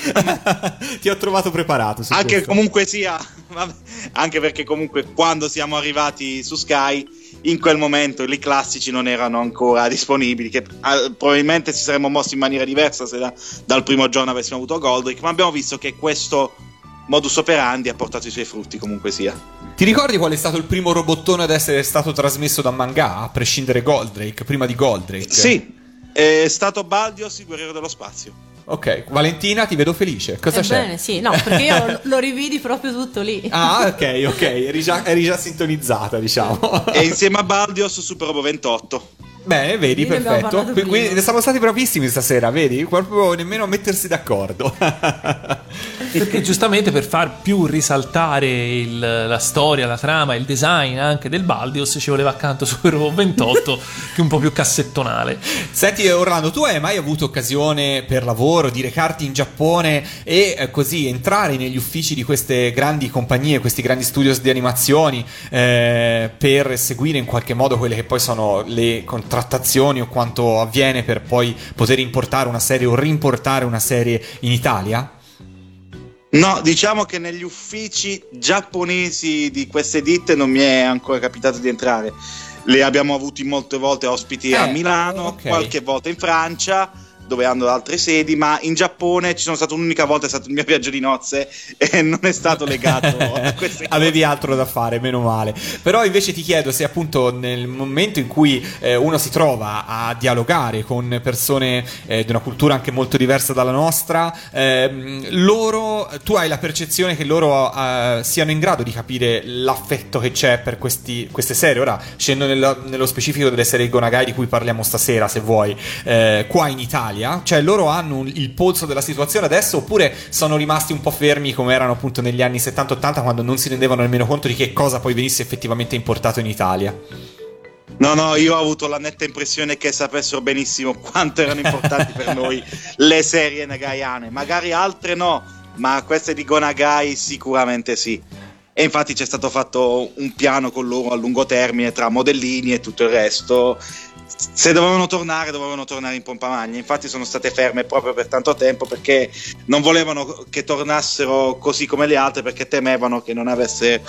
Ti ho trovato preparato Anche questo. comunque sia, vabbè, anche perché comunque quando siamo arrivati su Sky, in quel momento i classici non erano ancora disponibili, che ah, probabilmente ci saremmo mossi in maniera diversa se da- dal primo giorno avessimo avuto Goldrick, ma abbiamo visto che questo modus operandi ha portato i suoi frutti comunque sia. Ti ricordi qual è stato il primo robottone ad essere stato trasmesso da manga, a prescindere Goldrake, prima di Goldrake? Sì, è stato Baldios il guerriero dello spazio. Ok, Valentina, ti vedo felice. Cosa c'è? Ebbene, sì, no, perché io lo, lo rividi proprio tutto lì. Ah, ok, ok, eri già, eri già sintonizzata, diciamo. E insieme a Baldios Super Robo 28. Bene, vedi, Quindi perfetto. Quindi siamo stati bravissimi stasera, vedi? Proprio nemmeno a mettersi d'accordo. Perché giustamente per far più risaltare il- la storia, la trama, il design anche del Baldios ci voleva accanto Super Robot 28 che un po' più cassettonale. Senti, Orlando, tu hai mai avuto occasione per lavoro di recarti in Giappone e eh, così entrare negli uffici di queste grandi compagnie, questi grandi studios di animazioni eh, per seguire in qualche modo quelle che poi sono le contrattazioni o quanto avviene per poi poter importare una serie o rimportare una serie in Italia? No, diciamo che negli uffici giapponesi di queste ditte non mi è ancora capitato di entrare. Le abbiamo avuti molte volte ospiti a Eh, Milano, ok. qualche volta in Francia, dove hanno altre sedi, ma in Giappone ci sono stato un'unica volta, è stato il mio viaggio di nozze e non è stato legato a queste cose. Avevi altro da fare, meno male. Però invece ti chiedo se appunto nel momento in cui eh, uno si trova a dialogare con persone eh, di una cultura anche molto diversa dalla nostra, ehm, loro, tu hai la percezione che loro eh, siano in grado di capire l'affetto che c'è per questi- queste serie. Ora scendo nella- nello specifico delle serie Gonagai di cui parliamo stasera, se vuoi, eh, qua in Italia. Italia? Cioè loro hanno il polso della situazione adesso oppure sono rimasti un po' fermi come erano appunto negli anni 70-80 quando non si rendevano nemmeno conto di che cosa poi venisse effettivamente importato in Italia? No, no, io ho avuto la netta impressione che sapessero benissimo quanto erano importanti per noi le serie nagaiane. Magari altre no, ma queste di Gonagai sicuramente sì. E infatti c'è stato fatto un piano con loro a lungo termine tra modellini e tutto il resto. Se dovevano tornare, dovevano tornare in pompa magna. Infatti sono state ferme proprio per tanto tempo perché non volevano che tornassero così come le altre perché temevano che non avesse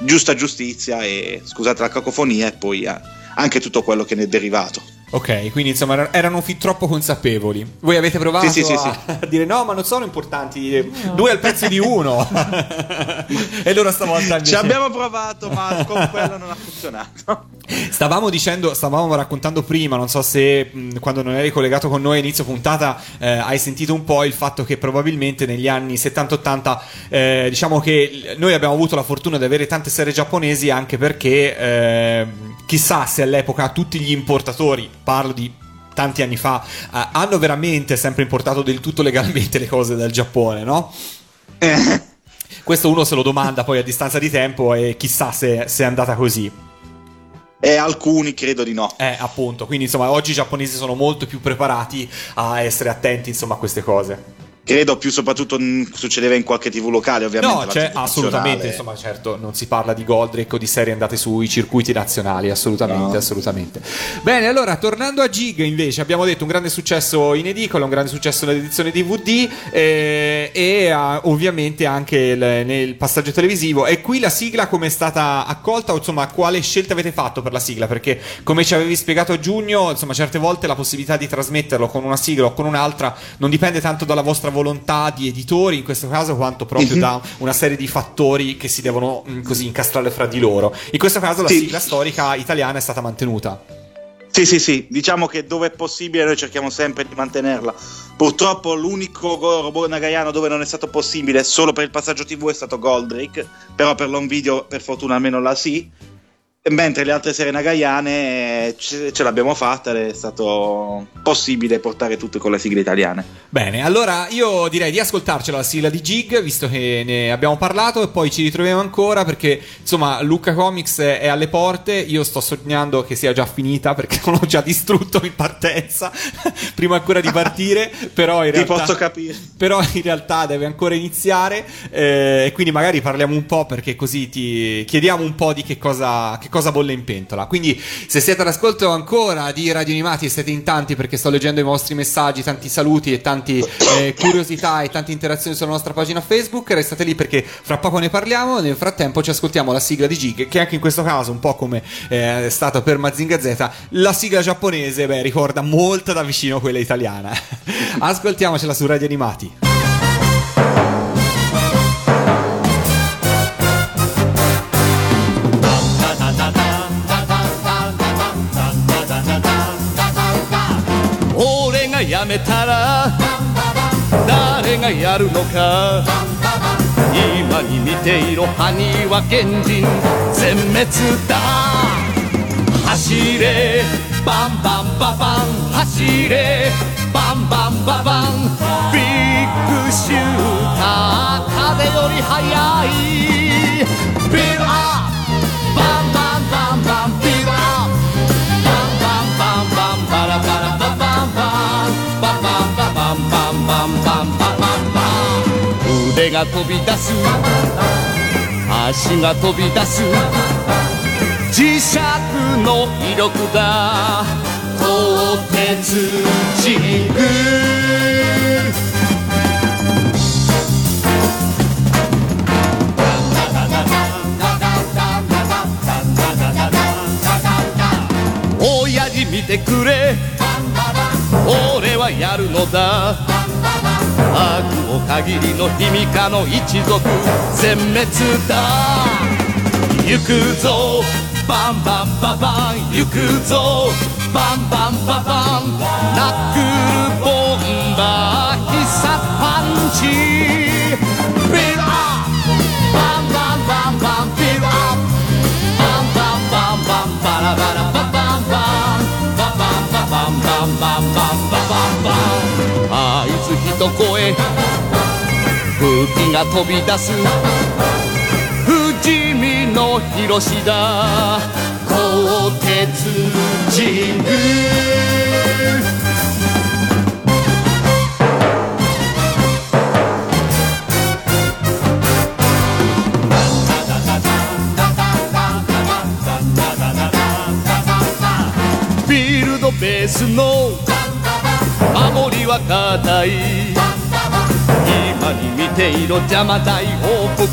giusta giustizia e scusate la cacofonia e poi anche tutto quello che ne è derivato. Ok, quindi insomma er- erano fin troppo consapevoli. Voi avete provato Sì, sì, sì, a, a dire no, ma non sono importanti, eh, due al pezzo di uno. e loro stavolta invece... Ci abbiamo provato, ma con quello non ha funzionato. Stavamo dicendo, stavamo raccontando prima, non so se mh, quando non eri collegato con noi a inizio puntata eh, hai sentito un po' il fatto che probabilmente negli anni 70-80 eh, diciamo che noi abbiamo avuto la fortuna di avere tante serie giapponesi anche perché eh, chissà se all'epoca tutti gli importatori, parlo di tanti anni fa, eh, hanno veramente sempre importato del tutto legalmente le cose dal Giappone, no? Questo uno se lo domanda poi a distanza di tempo e chissà se, se è andata così. E alcuni credo di no. Eh, appunto, quindi insomma oggi i giapponesi sono molto più preparati a essere attenti insomma a queste cose. Credo più soprattutto succedeva in qualche TV locale, ovviamente. No, TV assolutamente, insomma, certo, non si parla di Goldrake o di serie andate sui circuiti nazionali, assolutamente, No. assolutamente. Bene, allora, tornando a Gig, invece, abbiamo detto un grande successo in edicola, un grande successo nell'edizione DVD eh, e ah, ovviamente anche il- nel passaggio televisivo. E qui la sigla come è stata accolta, o insomma, quale scelta avete fatto per la sigla? Perché come ci avevi spiegato a giugno, insomma, certe volte la possibilità di trasmetterlo con una sigla o con un'altra non dipende tanto dalla vostra volontà di editori, in questo caso, quanto proprio Mhm. da una serie di fattori che si devono mh, così incastrare fra di loro. In questo caso la Sì. sigla storica italiana è stata mantenuta. Sì, sì, sì, diciamo che dove è possibile noi cerchiamo sempre di mantenerla. Purtroppo l'unico robot nagaiano dove non è stato possibile solo per il passaggio TV è stato Goldrake, però per l'on video per fortuna almeno la sì. Mentre le altre serie nagaiane eh, ce, ce l'abbiamo fatta ed è stato possibile portare tutte con le sigle italiane. Bene, allora io direi di ascoltarcela la sigla di Gig, visto che ne abbiamo parlato, e poi ci ritroviamo ancora perché insomma Luca Comics è alle porte. Io sto sognando che sia già finita perché l'ho già distrutto in partenza prima ancora di partire. Però in Ti realtà, posso capire. però in realtà deve ancora iniziare. eh, e quindi magari parliamo un po' perché così ti chiediamo un po' di che cosa, che cosa bolle in pentola. Quindi, se siete all'ascolto ancora di Radio Animati e siete in tanti perché sto leggendo i vostri messaggi, tanti saluti e tanti eh, curiosità e tante interazioni sulla nostra pagina Facebook, restate lì perché fra poco ne parliamo. Nel frattempo ci ascoltiamo la sigla di Gig, che anche in questo caso, un po' come eh, è stato per Mazinga Z, la sigla giapponese, beh, ricorda molto da vicino quella italiana. Ascoltiamocela su Radio Animati. 俺が辞めたら誰がやるのか。今に見ていろ埴輪賢人全滅だ。走れ。バンバンババン。走れ。バンバンババン。ビッグシューター。風より速い。が飛び出す。足が飛び出す。磁石の威力だ鋼鉄ジグ。親父見てくれ。俺はやるのだ。悪を限りの卑弥呼の一族全滅だ。行くぞ。バンバンババン。行くぞ。バンバンババン。ナックルボンバー。必殺パンチ図一声空気が飛び出す。不死身の広しだ。鋼鉄神宮。フィールドベースの守りは固い。今に見ていろ邪魔大王国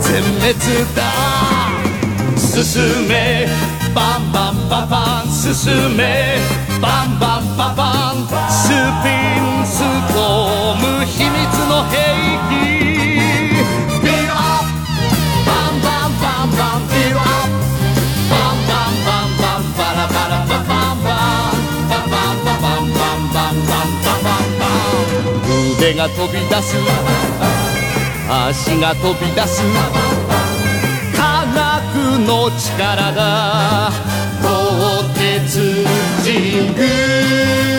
全滅だ。進め。バンバンババン進め。バンバンババン。スピンストーム秘密の兵。器腕が飛び出す。足が飛び出す。科学の力だ。鋼鉄神宮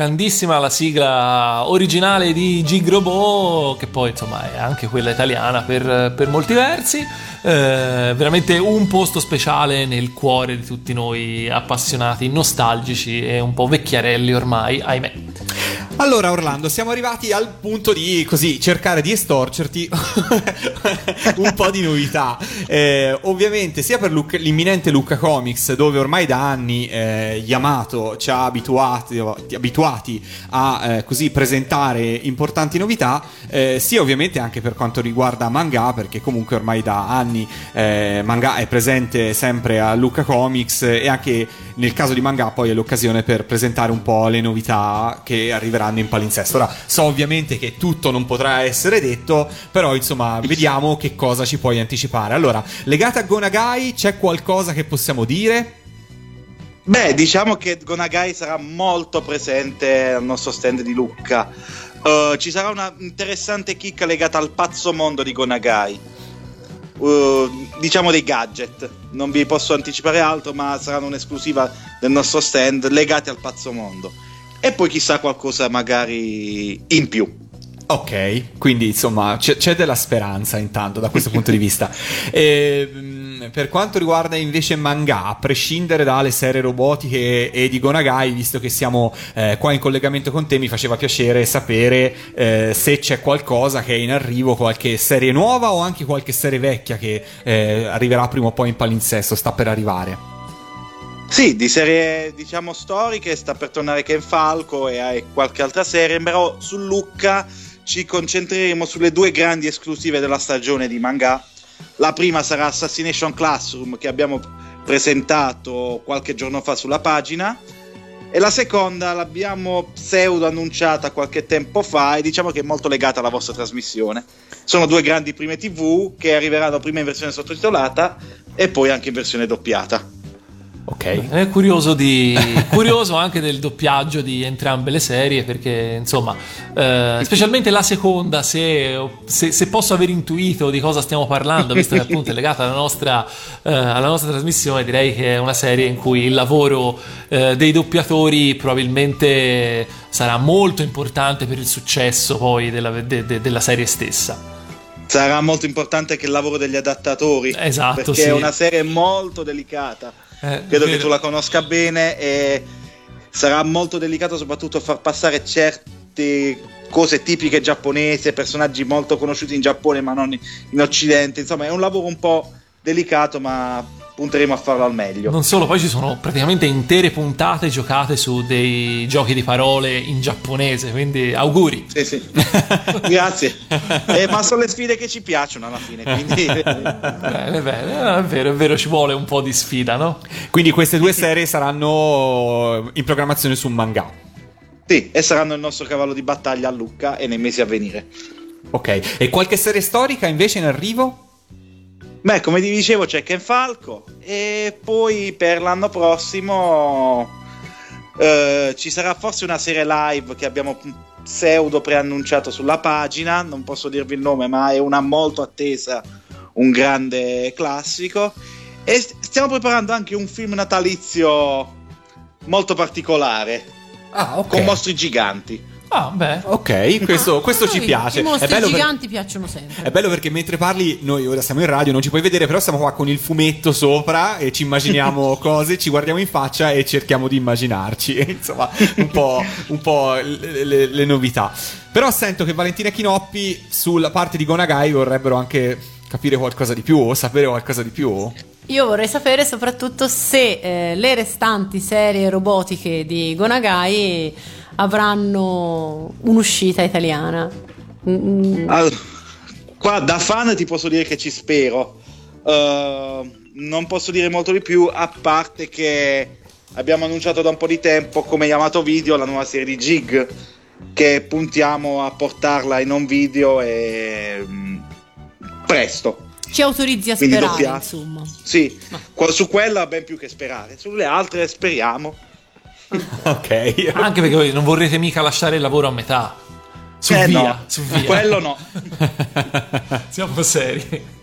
Grandissima la sigla originale di Gig Robot, che poi insomma è anche quella italiana per, per molti versi. Eh, veramente un posto speciale nel cuore di tutti noi appassionati, nostalgici e un po' vecchiarelli ormai, ahimè. Allora, Orlando, siamo arrivati al punto di così cercare di estorcerti un po' di novità. Eh, ovviamente, sia per Luca- l'imminente Lucca Comics, dove ormai da anni eh, Yamato ci ha abituati, abituati a eh, così presentare importanti novità, eh, sia ovviamente anche per quanto riguarda manga, perché comunque ormai da anni eh, manga è presente sempre a Lucca Comics e anche nel caso di manga poi è l'occasione per presentare un po' le novità che arriveranno in palinsesto. Ora, so ovviamente che tutto non potrà essere detto, però insomma, vediamo che cosa ci puoi anticipare. Allora, legate a Gonagai, c'è qualcosa che possiamo dire? Beh, diciamo che Gonagai sarà molto presente al nostro stand di Lucca. Uh, ci sarà una interessante chicca legata al pazzo mondo di Gonagai. Uh, diciamo dei gadget. Non vi posso anticipare altro, ma saranno un'esclusiva del nostro stand legati al pazzo mondo. E poi chissà qualcosa magari in più. Ok, quindi insomma c'è, c'è della speranza intanto da questo punto di vista. E, mh, per quanto riguarda invece manga, a prescindere dalle serie robotiche e di Gonagai, visto che siamo eh, qua in collegamento con te, mi faceva piacere sapere eh, se c'è qualcosa che è in arrivo, qualche serie nuova o anche qualche serie vecchia che eh, arriverà prima o poi in palinsesto, sta per arrivare. Sì, di serie diciamo storiche sta per tornare Ken Falco e hai qualche altra serie, però su Lucca ci concentreremo sulle due grandi esclusive della stagione di manga. La prima sarà Assassination Classroom che abbiamo presentato qualche giorno fa sulla pagina e la seconda l'abbiamo pseudo annunciata qualche tempo fa e diciamo che è molto legata alla vostra trasmissione. Sono due grandi prime TV che arriveranno prima in versione sottotitolata e poi anche in versione doppiata. Ok. È curioso, di, curioso anche del doppiaggio di entrambe le serie perché insomma, eh, specialmente la seconda, se, se, se posso aver intuito di cosa stiamo parlando, visto che appunto è legata alla nostra, eh, alla nostra trasmissione, direi che è una serie in cui il lavoro eh, dei doppiatori probabilmente sarà molto importante per il successo poi della, de- de- della serie stessa. Sarà molto importante anche il lavoro degli adattatori. Esatto, perché sì. è una serie molto delicata. Eh, Credo che tu la conosca bene e sarà molto delicato soprattutto far passare certe cose tipiche giapponesi, personaggi molto conosciuti in Giappone ma non in Occidente. Insomma, è un lavoro un po' delicato, ma punteremo a farlo al meglio. Non solo, poi ci sono praticamente intere puntate giocate su dei giochi di parole in giapponese, quindi auguri. Sì, sì. Grazie. Eh, ma sono le sfide che ci piacciono alla fine, quindi Bene, bene, è vero, è vero, ci vuole un po' di sfida, no? Quindi queste due serie saranno in programmazione su manga. sì, e saranno il nostro cavallo di battaglia a Lucca e nei mesi a venire. Ok. E qualche serie storica invece in arrivo? Beh, come vi dicevo, c'è Ken Falco e poi per l'anno prossimo eh, ci sarà forse una serie live che abbiamo pseudo preannunciato sulla pagina, non posso dirvi il nome, ma è una molto attesa, un grande classico. E st- stiamo preparando anche un film natalizio molto particolare, Ah, ok. con mostri giganti. Ah, beh. Ok, questo, questo ci Noi piace. I mostri è bello per- giganti piacciono sempre. È bello perché mentre parli, noi ora siamo in radio, non ci puoi vedere, però siamo qua con il fumetto sopra e ci immaginiamo cose, ci guardiamo in faccia e cerchiamo di immaginarci. Insomma, un po', un po' le, le- le novità. Però sento che Valentina Chinoppi sulla parte di Gonagai vorrebbero anche capire qualcosa di più o sapere qualcosa di più. Io vorrei sapere soprattutto se eh, le restanti serie robotiche di Gonagai avranno un'uscita italiana. Mm, Allora, qua da fan ti posso dire che ci spero. Uh, non posso dire molto di più, a parte che abbiamo annunciato da un po' di tempo come Yamato Video la nuova serie di Jig, che puntiamo a portarla in on video e mm, presto. Ci autorizzi a Quindi sperare, doppia- insomma. Sì, qua- su quella ben più che sperare, sulle altre speriamo. Ok. Anche perché voi non vorrete mica lasciare il lavoro a metà. Su Eh, via, no, su via. quello no. Siamo seri.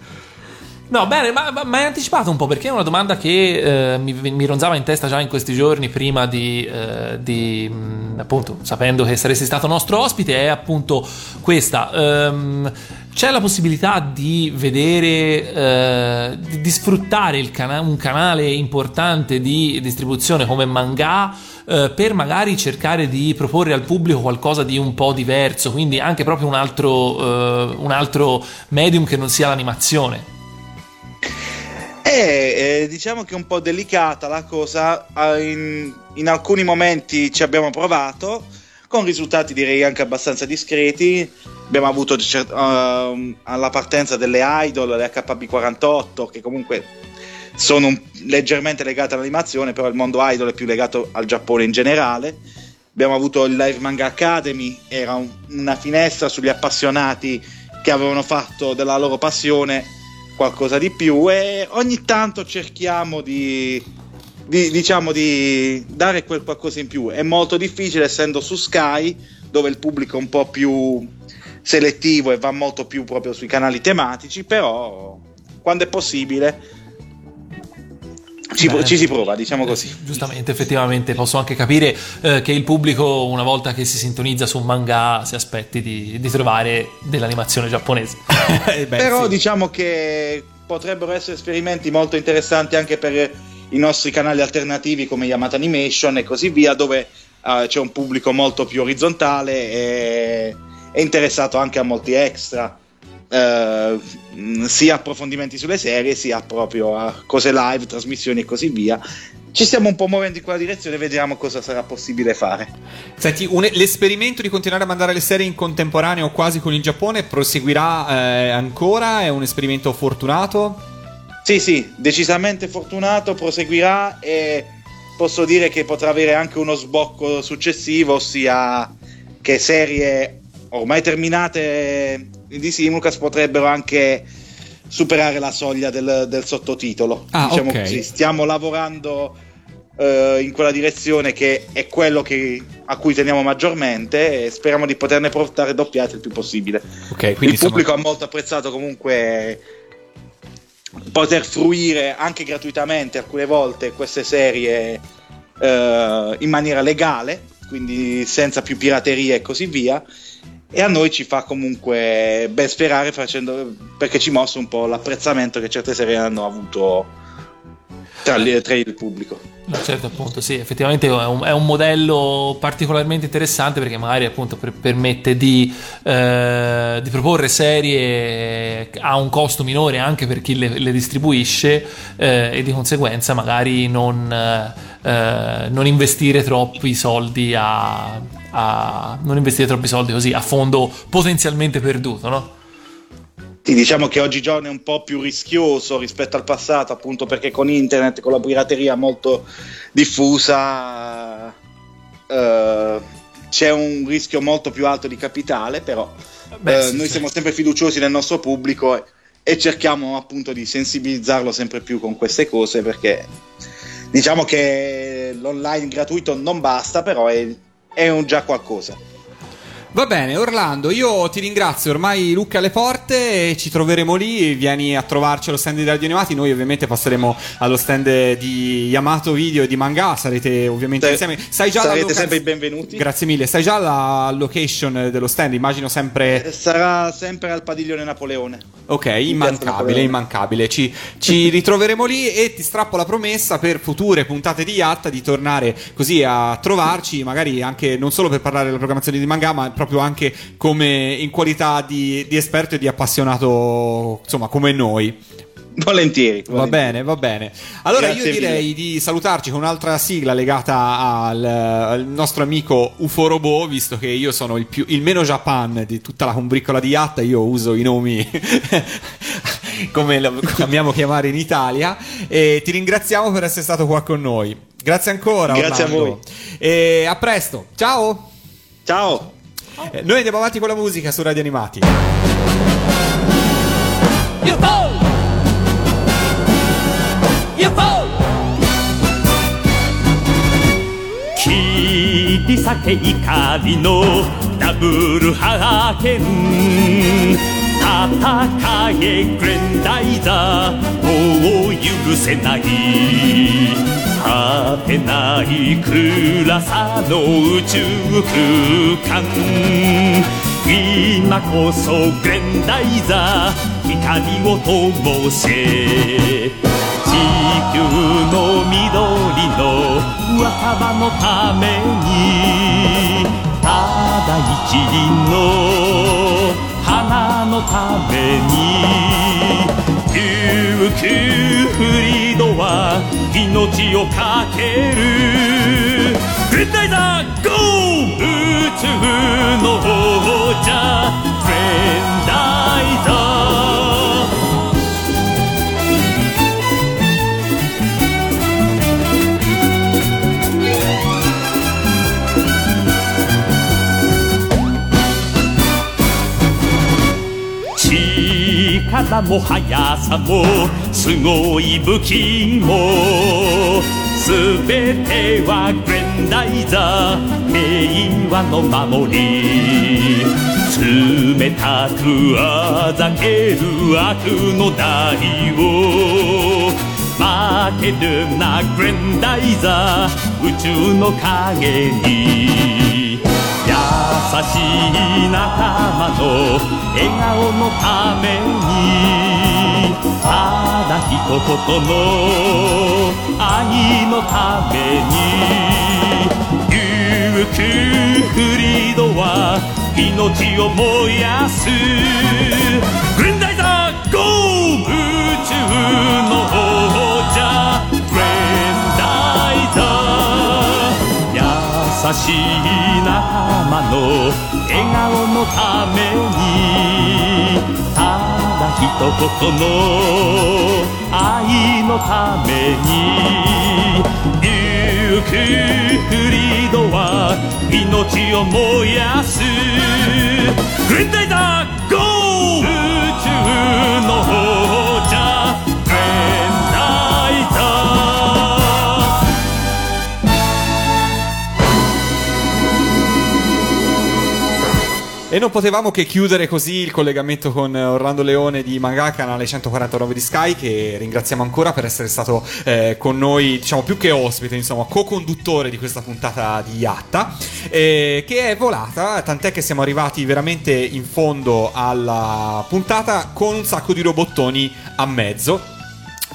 No, bene, ma, ma, ma hai anticipato un po' perché è una domanda che eh, mi, mi ronzava in testa già in questi giorni prima di, eh, di, mh, appunto, sapendo che saresti stato nostro ospite, è appunto questa. Ehm, c'è la possibilità di vedere, eh, di, di sfruttare cana- un canale importante di distribuzione come manga eh, per magari cercare di proporre al pubblico qualcosa di un po' diverso, quindi anche proprio un altro, eh, un altro medium che non sia l'animazione. Eh, eh, diciamo che è un po' delicata la cosa, ah, in, in alcuni momenti ci abbiamo provato, con risultati direi anche abbastanza discreti, abbiamo avuto ehm, alla partenza delle Idol, le HB48, che comunque sono leggermente legate all'animazione, però il mondo Idol è più legato al Giappone in generale. Abbiamo avuto il Live Manga Academy, era un- una finestra sugli appassionati che avevano fatto della loro passione qualcosa di più e ogni tanto cerchiamo di, di- diciamo di dare quel qualcosa in più. È molto difficile essendo su Sky, dove il pubblico è un po' più selettivo e va molto più proprio sui canali tematici, però quando è possibile ci, Beh. ci si prova, diciamo Eh così. sì, giustamente, effettivamente, posso anche capire eh, che il pubblico, una volta che si sintonizza su un manga, si aspetti di, di trovare dell'animazione giapponese. Eh, beh, Però sì. diciamo che potrebbero essere esperimenti molto interessanti anche per i nostri canali alternativi come Yamato Animation e così via, dove eh, c'è un pubblico molto più orizzontale e è interessato anche a molti extra. eh, sia approfondimenti sulle serie sia proprio a cose live, trasmissioni e così via. Ci stiamo un po' muovendo in quella direzione, vediamo cosa sarà possibile fare. Senti, un- l'esperimento di continuare a mandare le serie in contemporaneo quasi con il Giappone proseguirà eh, ancora? È un esperimento fortunato? Sì, sì, decisamente fortunato, proseguirà e posso dire che potrà avere anche uno sbocco successivo, ossia che serie ormai terminate di Simulcast potrebbero anche superare la soglia del, del sottotitolo. Ah, diciamo ok. così. Stiamo lavorando eh, in quella direzione che è quello che- a cui teniamo maggiormente e speriamo di poterne portare doppiate il più possibile. Ok, quindi il pubblico ha molto apprezzato comunque poter fruire anche gratuitamente alcune volte queste serie eh, in maniera legale, quindi senza più pirateria e così via. E a noi ci fa comunque ben sperare facendo, perché ci mostra un po' l'apprezzamento che certe serie hanno avuto tra, il- tra il pubblico. No, certo, appunto, sì, effettivamente è un, è un modello particolarmente interessante perché magari appunto per- permette di, eh, di proporre serie a un costo minore anche per chi le, le distribuisce eh, e di conseguenza magari non, eh, non investire troppi soldi a, a- non investire troppi soldi così a fondo potenzialmente perduto, no? Sì, diciamo che oggigiorno è un po' più rischioso rispetto al passato, appunto perché con internet, con la pirateria molto diffusa, eh, c'è un rischio molto più alto di capitale, però Beh, eh, sì, noi sì. siamo sempre fiduciosi nel nostro pubblico e, e cerchiamo appunto di sensibilizzarlo sempre più con queste cose perché diciamo che l'online gratuito non basta, però è, è un già qualcosa. Va bene, Orlando, io ti ringrazio. Ormai Luca alle porte, ci troveremo lì. Vieni a trovarci allo stand di Radio Animati. Noi, ovviamente, passeremo allo stand di Yamato Video e di Manga. Sarete ovviamente Sì. insieme. Sai già Sarete loca- sempre i benvenuti. Grazie mille. Sai già la location dello stand? Immagino sempre. Sarà sempre al padiglione Napoleone. Ok, immancabile, immancabile. Ci, ci ritroveremo lì e ti strappo la promessa per future puntate di Yatta di tornare così a trovarci, magari anche non solo per parlare della programmazione di manga, ma proprio anche come in qualità di, di esperto e di appassionato, insomma, come noi. Volentieri. Va bene, va bene. Allora Grazie io direi di salutarci con un'altra sigla legata al, al nostro amico UFO Robot, visto che io sono il, più, il meno Japan di tutta la combriccola di Yatta, io uso i nomi come lo amiamo chiamare in Italia e ti ringraziamo per essere stato qua con noi. Grazie ancora. Grazie a Orlando. voi. E a presto. Ciao. Ciao. Eh, Noi andiamo avanti con la musica su Radio Animati.切り裂け怒りのダブルハーケン戦えグレンダイザーもう許せない 果てない暗さの宇宙空間。今こそグレンダイザー光を灯せ地球の緑の若葉のためにただ一輪の。花のために。勇気フリードは命をかける。グレンダイザーゴー宇宙の王者フレンダイザー力も速さもすごい武器も。すべてはグレンダイザー平和の守り。冷たくあざける悪の代を。負けるなグレンダイザー宇宙の影に。しい仲間の笑顔のためにただ一言の愛のために琉球フリードは命を燃やす。グレンダイザーゴー宇宙の優しい仲間の笑顔のためにただ一言の愛のために琉球フリードは命を燃やす。グレンダイザーゴー。宇宙の王 E non potevamo che chiudere così il collegamento con eh, Orlando Leone di Manga Canale 149 di Sky che ringraziamo ancora per essere stato eh, con noi, diciamo più che ospite, insomma, co-conduttore di questa puntata di Yatta eh, che è volata, tant'è che siamo arrivati veramente in fondo alla puntata con un sacco di robottoni a mezzo.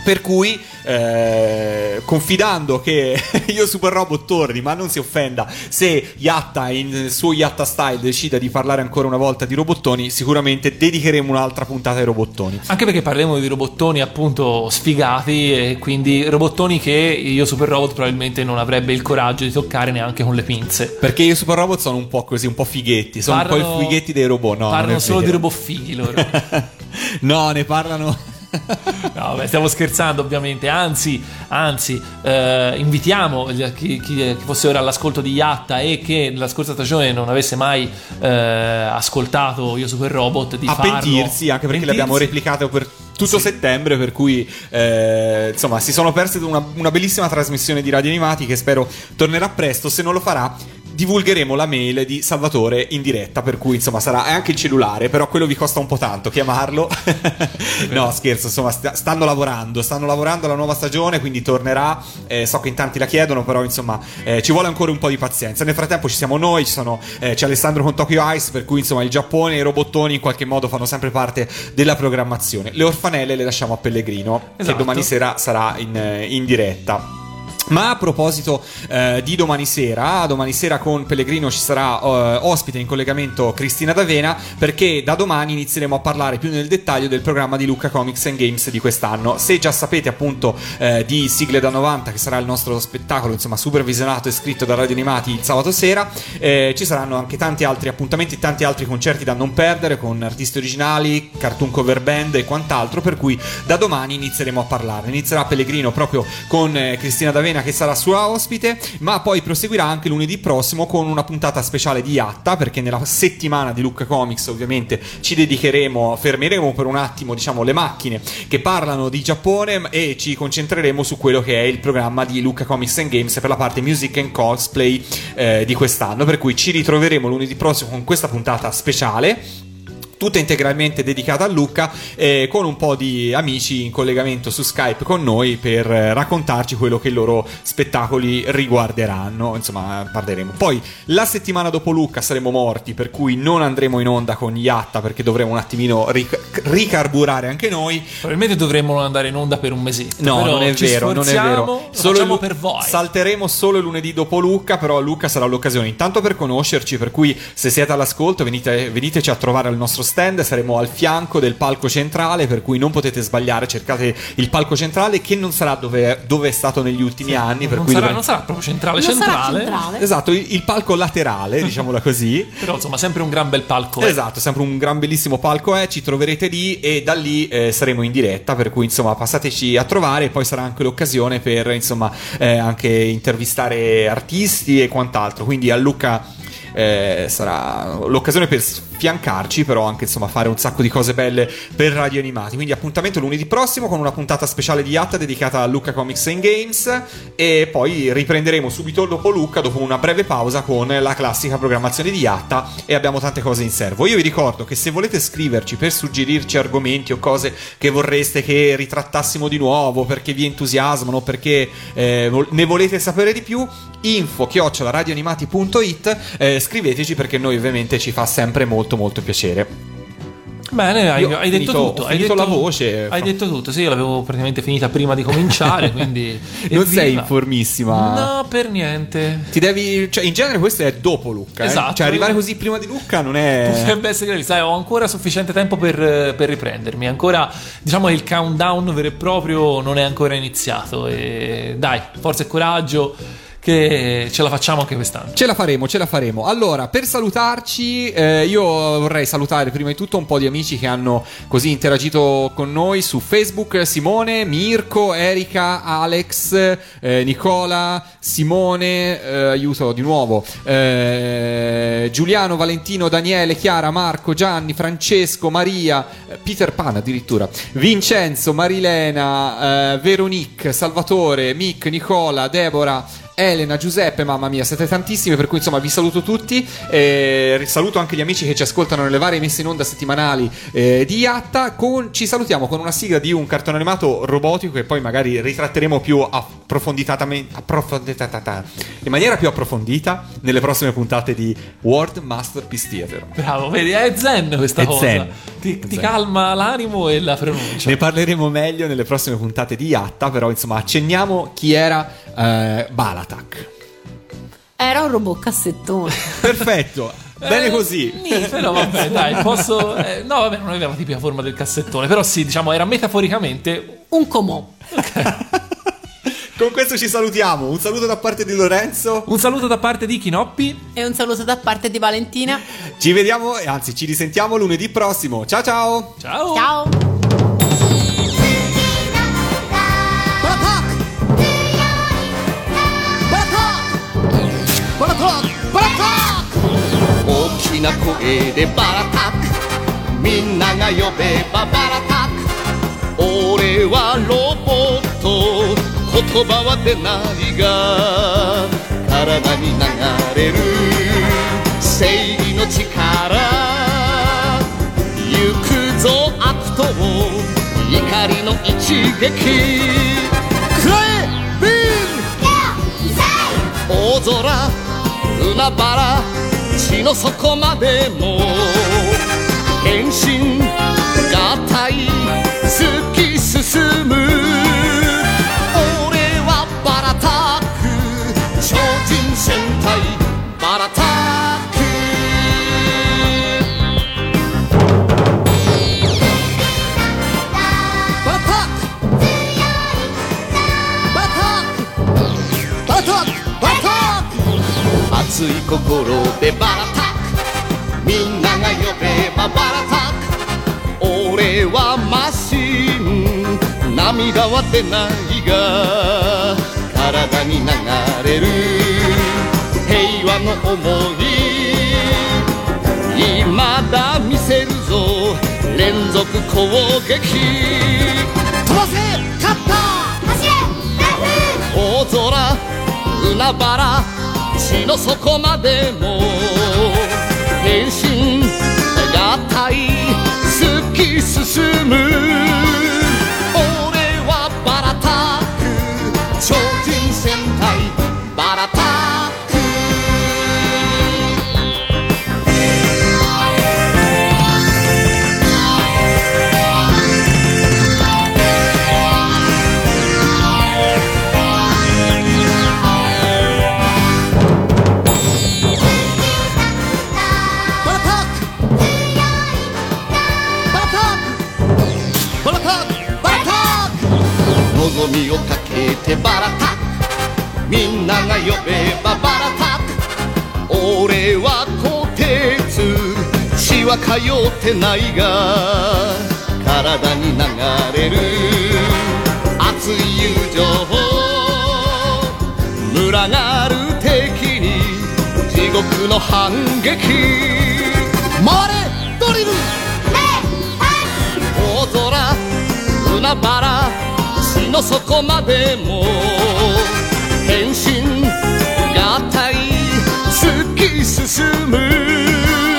Per cui, eh, confidando che io Super Robot torni, ma non si offenda se Yatta in suo Yatta Style decida di parlare ancora una volta di robottoni, sicuramente dedicheremo un'altra puntata ai robottoni. Anche perché parliamo di robottoni appunto sfigati e quindi robottoni che io Super Robot probabilmente non avrebbe il coraggio di toccare neanche con le pinze. Perché io Super Robot sono un po' così, un po' fighetti, sono un po' Parlano- i fighetti dei robot. No, parlano solo vero. di robot fighi loro. no, ne parlano. No, beh, stiamo scherzando ovviamente, anzi, anzi eh, invitiamo chi, chi- fosse ora all'ascolto di Yatta e che nella scorsa stagione non avesse mai eh, ascoltato Io Super Robot di a farlo. pentirsi, anche perché Pentirsi. replicate per tutto settembre, per cui eh, insomma si sono perse una, una bellissima trasmissione di radio animati che spero tornerà presto. Se non lo farà, divulgheremo la mail di Salvatore in diretta, per cui insomma sarà anche il cellulare, però quello vi costa un po' tanto chiamarlo. no, scherzo, insomma st- stanno lavorando, stanno lavorando alla nuova stagione, quindi tornerà. Eh, so che in tanti la chiedono, però insomma eh, ci vuole ancora un po' di pazienza. Nel frattempo ci siamo noi, ci sono, eh, c'è Alessandro con Tokyo Ice, per cui insomma il Giappone e i robottoni in qualche modo fanno sempre parte della programmazione. Le orfanelle le lasciamo a Pellegrino, che Esatto. domani sera sarà in, eh, in diretta. Ma a proposito eh, di domani sera, domani sera con Pellegrino ci sarà eh, ospite in collegamento Cristina D'Avena perché da domani inizieremo a parlare più nel dettaglio del programma di Lucca Comics and Games di quest'anno. Se già sapete appunto eh, di Sigle da 90 che sarà il nostro spettacolo insomma supervisionato e scritto da Radio Animati il sabato sera, eh, ci saranno anche tanti altri appuntamenti, tanti altri concerti da non perdere con artisti originali, cartoon cover band e quant'altro per cui da domani inizieremo a parlarne. Inizierà Pellegrino proprio con eh, Cristina D'Avena che sarà sua ospite, ma poi proseguirà anche lunedì prossimo con una puntata speciale di Yatta, perché nella settimana di Lucca Comics ovviamente ci dedicheremo, fermeremo per un attimo diciamo le macchine che parlano di Giappone e ci concentreremo su quello che è il programma di Lucca Comics and Games per la parte music and cosplay eh, di quest'anno, per cui ci ritroveremo lunedì prossimo con questa puntata speciale tutta integralmente dedicata a Lucca, eh, con un po' di amici in collegamento su Skype con noi per eh, raccontarci quello che i loro spettacoli riguarderanno. Insomma, parleremo. Poi la settimana dopo Lucca saremo morti, per cui non andremo in onda con Yatta perché dovremo un attimino ric- ricarburare anche noi. Probabilmente dovremmo andare in onda per un mesetto. No, non è vero, non è vero. Lo facciamo lu- per voi. Salteremo solo il lunedì dopo Lucca, però Lucca sarà l'occasione intanto per conoscerci, per cui se siete all'ascolto venite, veniteci a trovare al nostro stand, saremo al fianco del palco centrale, per cui non potete sbagliare, cercate il palco centrale che non sarà dove, dove è stato negli ultimi anni, per non, cui sarà, dovre- non sarà proprio centrale Non sarà centrale. centrale. Esatto, il, il palco laterale, diciamola così. Però insomma, sempre un gran bel palco. eh. Esatto, sempre un gran bellissimo palco è, ci troverete lì e da lì eh, saremo in diretta, per cui insomma passateci a trovare e poi sarà anche l'occasione per insomma eh, anche intervistare artisti e quant'altro, quindi a Lucca eh, sarà l'occasione per sfiancarci, però anche insomma fare un sacco di cose belle per Radio Animati. Quindi appuntamento lunedì prossimo con una puntata speciale di Yatta dedicata a Lucca Comics and Games e poi riprenderemo subito dopo Lucca, dopo una breve pausa con la classica programmazione di Yatta e abbiamo tante cose in serbo. Io vi ricordo che se volete scriverci per suggerirci argomenti o cose che vorreste che ritrattassimo di nuovo, perché vi entusiasmano, perché eh, ne volete sapere di più, info radioanimati.it eh, scriveteci perché noi ovviamente ci fa sempre molto molto piacere. Bene, hai, hai detto finito- tutto. ho hai detto, la voce. Hai detto tutto. Sì, io l'avevo praticamente finita prima di cominciare. quindi. Non sei informissima. No, per niente. Ti devi. Cioè, in genere questo è dopo Lucca. eh. Esatto. Cioè, arrivare così prima di Lucca non è. Potrebbe essere sai, ho ancora sufficiente tempo per, per riprendermi. Ancora, diciamo, il countdown vero e proprio non è ancora iniziato. E dai, forza e coraggio, che ce la facciamo anche quest'anno. Ce la faremo, ce la faremo. Allora, per salutarci, eh, io vorrei salutare prima di tutto un po' di amici che hanno così interagito con noi su Facebook: Simone, Mirko, Erika, Alex, eh, Nicola, Simone, eh, aiuto di nuovo, eh, Giuliano, Valentino, Daniele, Chiara, Marco, Gianni, Francesco, Maria, eh, Peter Pan addirittura, Vincenzo, Marilena, eh, Veronique, Salvatore, Mick, Nicola, Deborah. Elena, Giuseppe, mamma mia, siete tantissimi, per cui insomma vi saluto tutti. Eh, saluto anche gli amici che ci ascoltano nelle varie messe in onda settimanali eh, di Yatta. Con- ci salutiamo con una sigla di un cartone animato robotico che poi magari ritratteremo più approfonditatamente, approfonditata- in maniera più approfondita nelle prossime puntate di World Masterpiece Theater. Bravo, vedi, è zen questa È cosa. zen. Ti, ti Zen. calma l'animo e la pronuncia. Ne parleremo meglio nelle prossime puntate di Yatta, però insomma accenniamo chi era eh, Balatak. Era un robot cassettone. Perfetto, bene Eh, così. nì, però vabbè, dai, posso. eh, no, vabbè, non aveva la tipica forma del cassettone, però sì, diciamo, era metaforicamente. Un comò. Con questo ci salutiamo. Un saluto da parte di Lorenzo. Un saluto da parte di Chinoppi. E un saluto da parte di Valentina. Ci vediamo, anzi, ci risentiamo lunedì prossimo. Ciao ciao. Ciao. Ciao. な声でばらたくみんなが呼べばばらたく俺はロボット言葉は出ないが体に流れる正義の力。行くぞ悪と怒りの一撃クレビン大空海原地の底までも。変身合体突き進む。俺はバラタック。超人戦隊。熱い心でバラタックみんなが呼べばバラタック俺はマシン涙は出ないが体に流れる平和の想い今だ見せるぞ連続攻撃飛ばせカッター大空海原地の底までも。変身合体突き進む。かけてバラタックみんなが呼べばバラタック俺は鋼鉄血は通ってないが体に流れる。熱い友情群がる敵に地獄の反撃。回れドリル大空。海原。地の底までも変身がたい突き進む。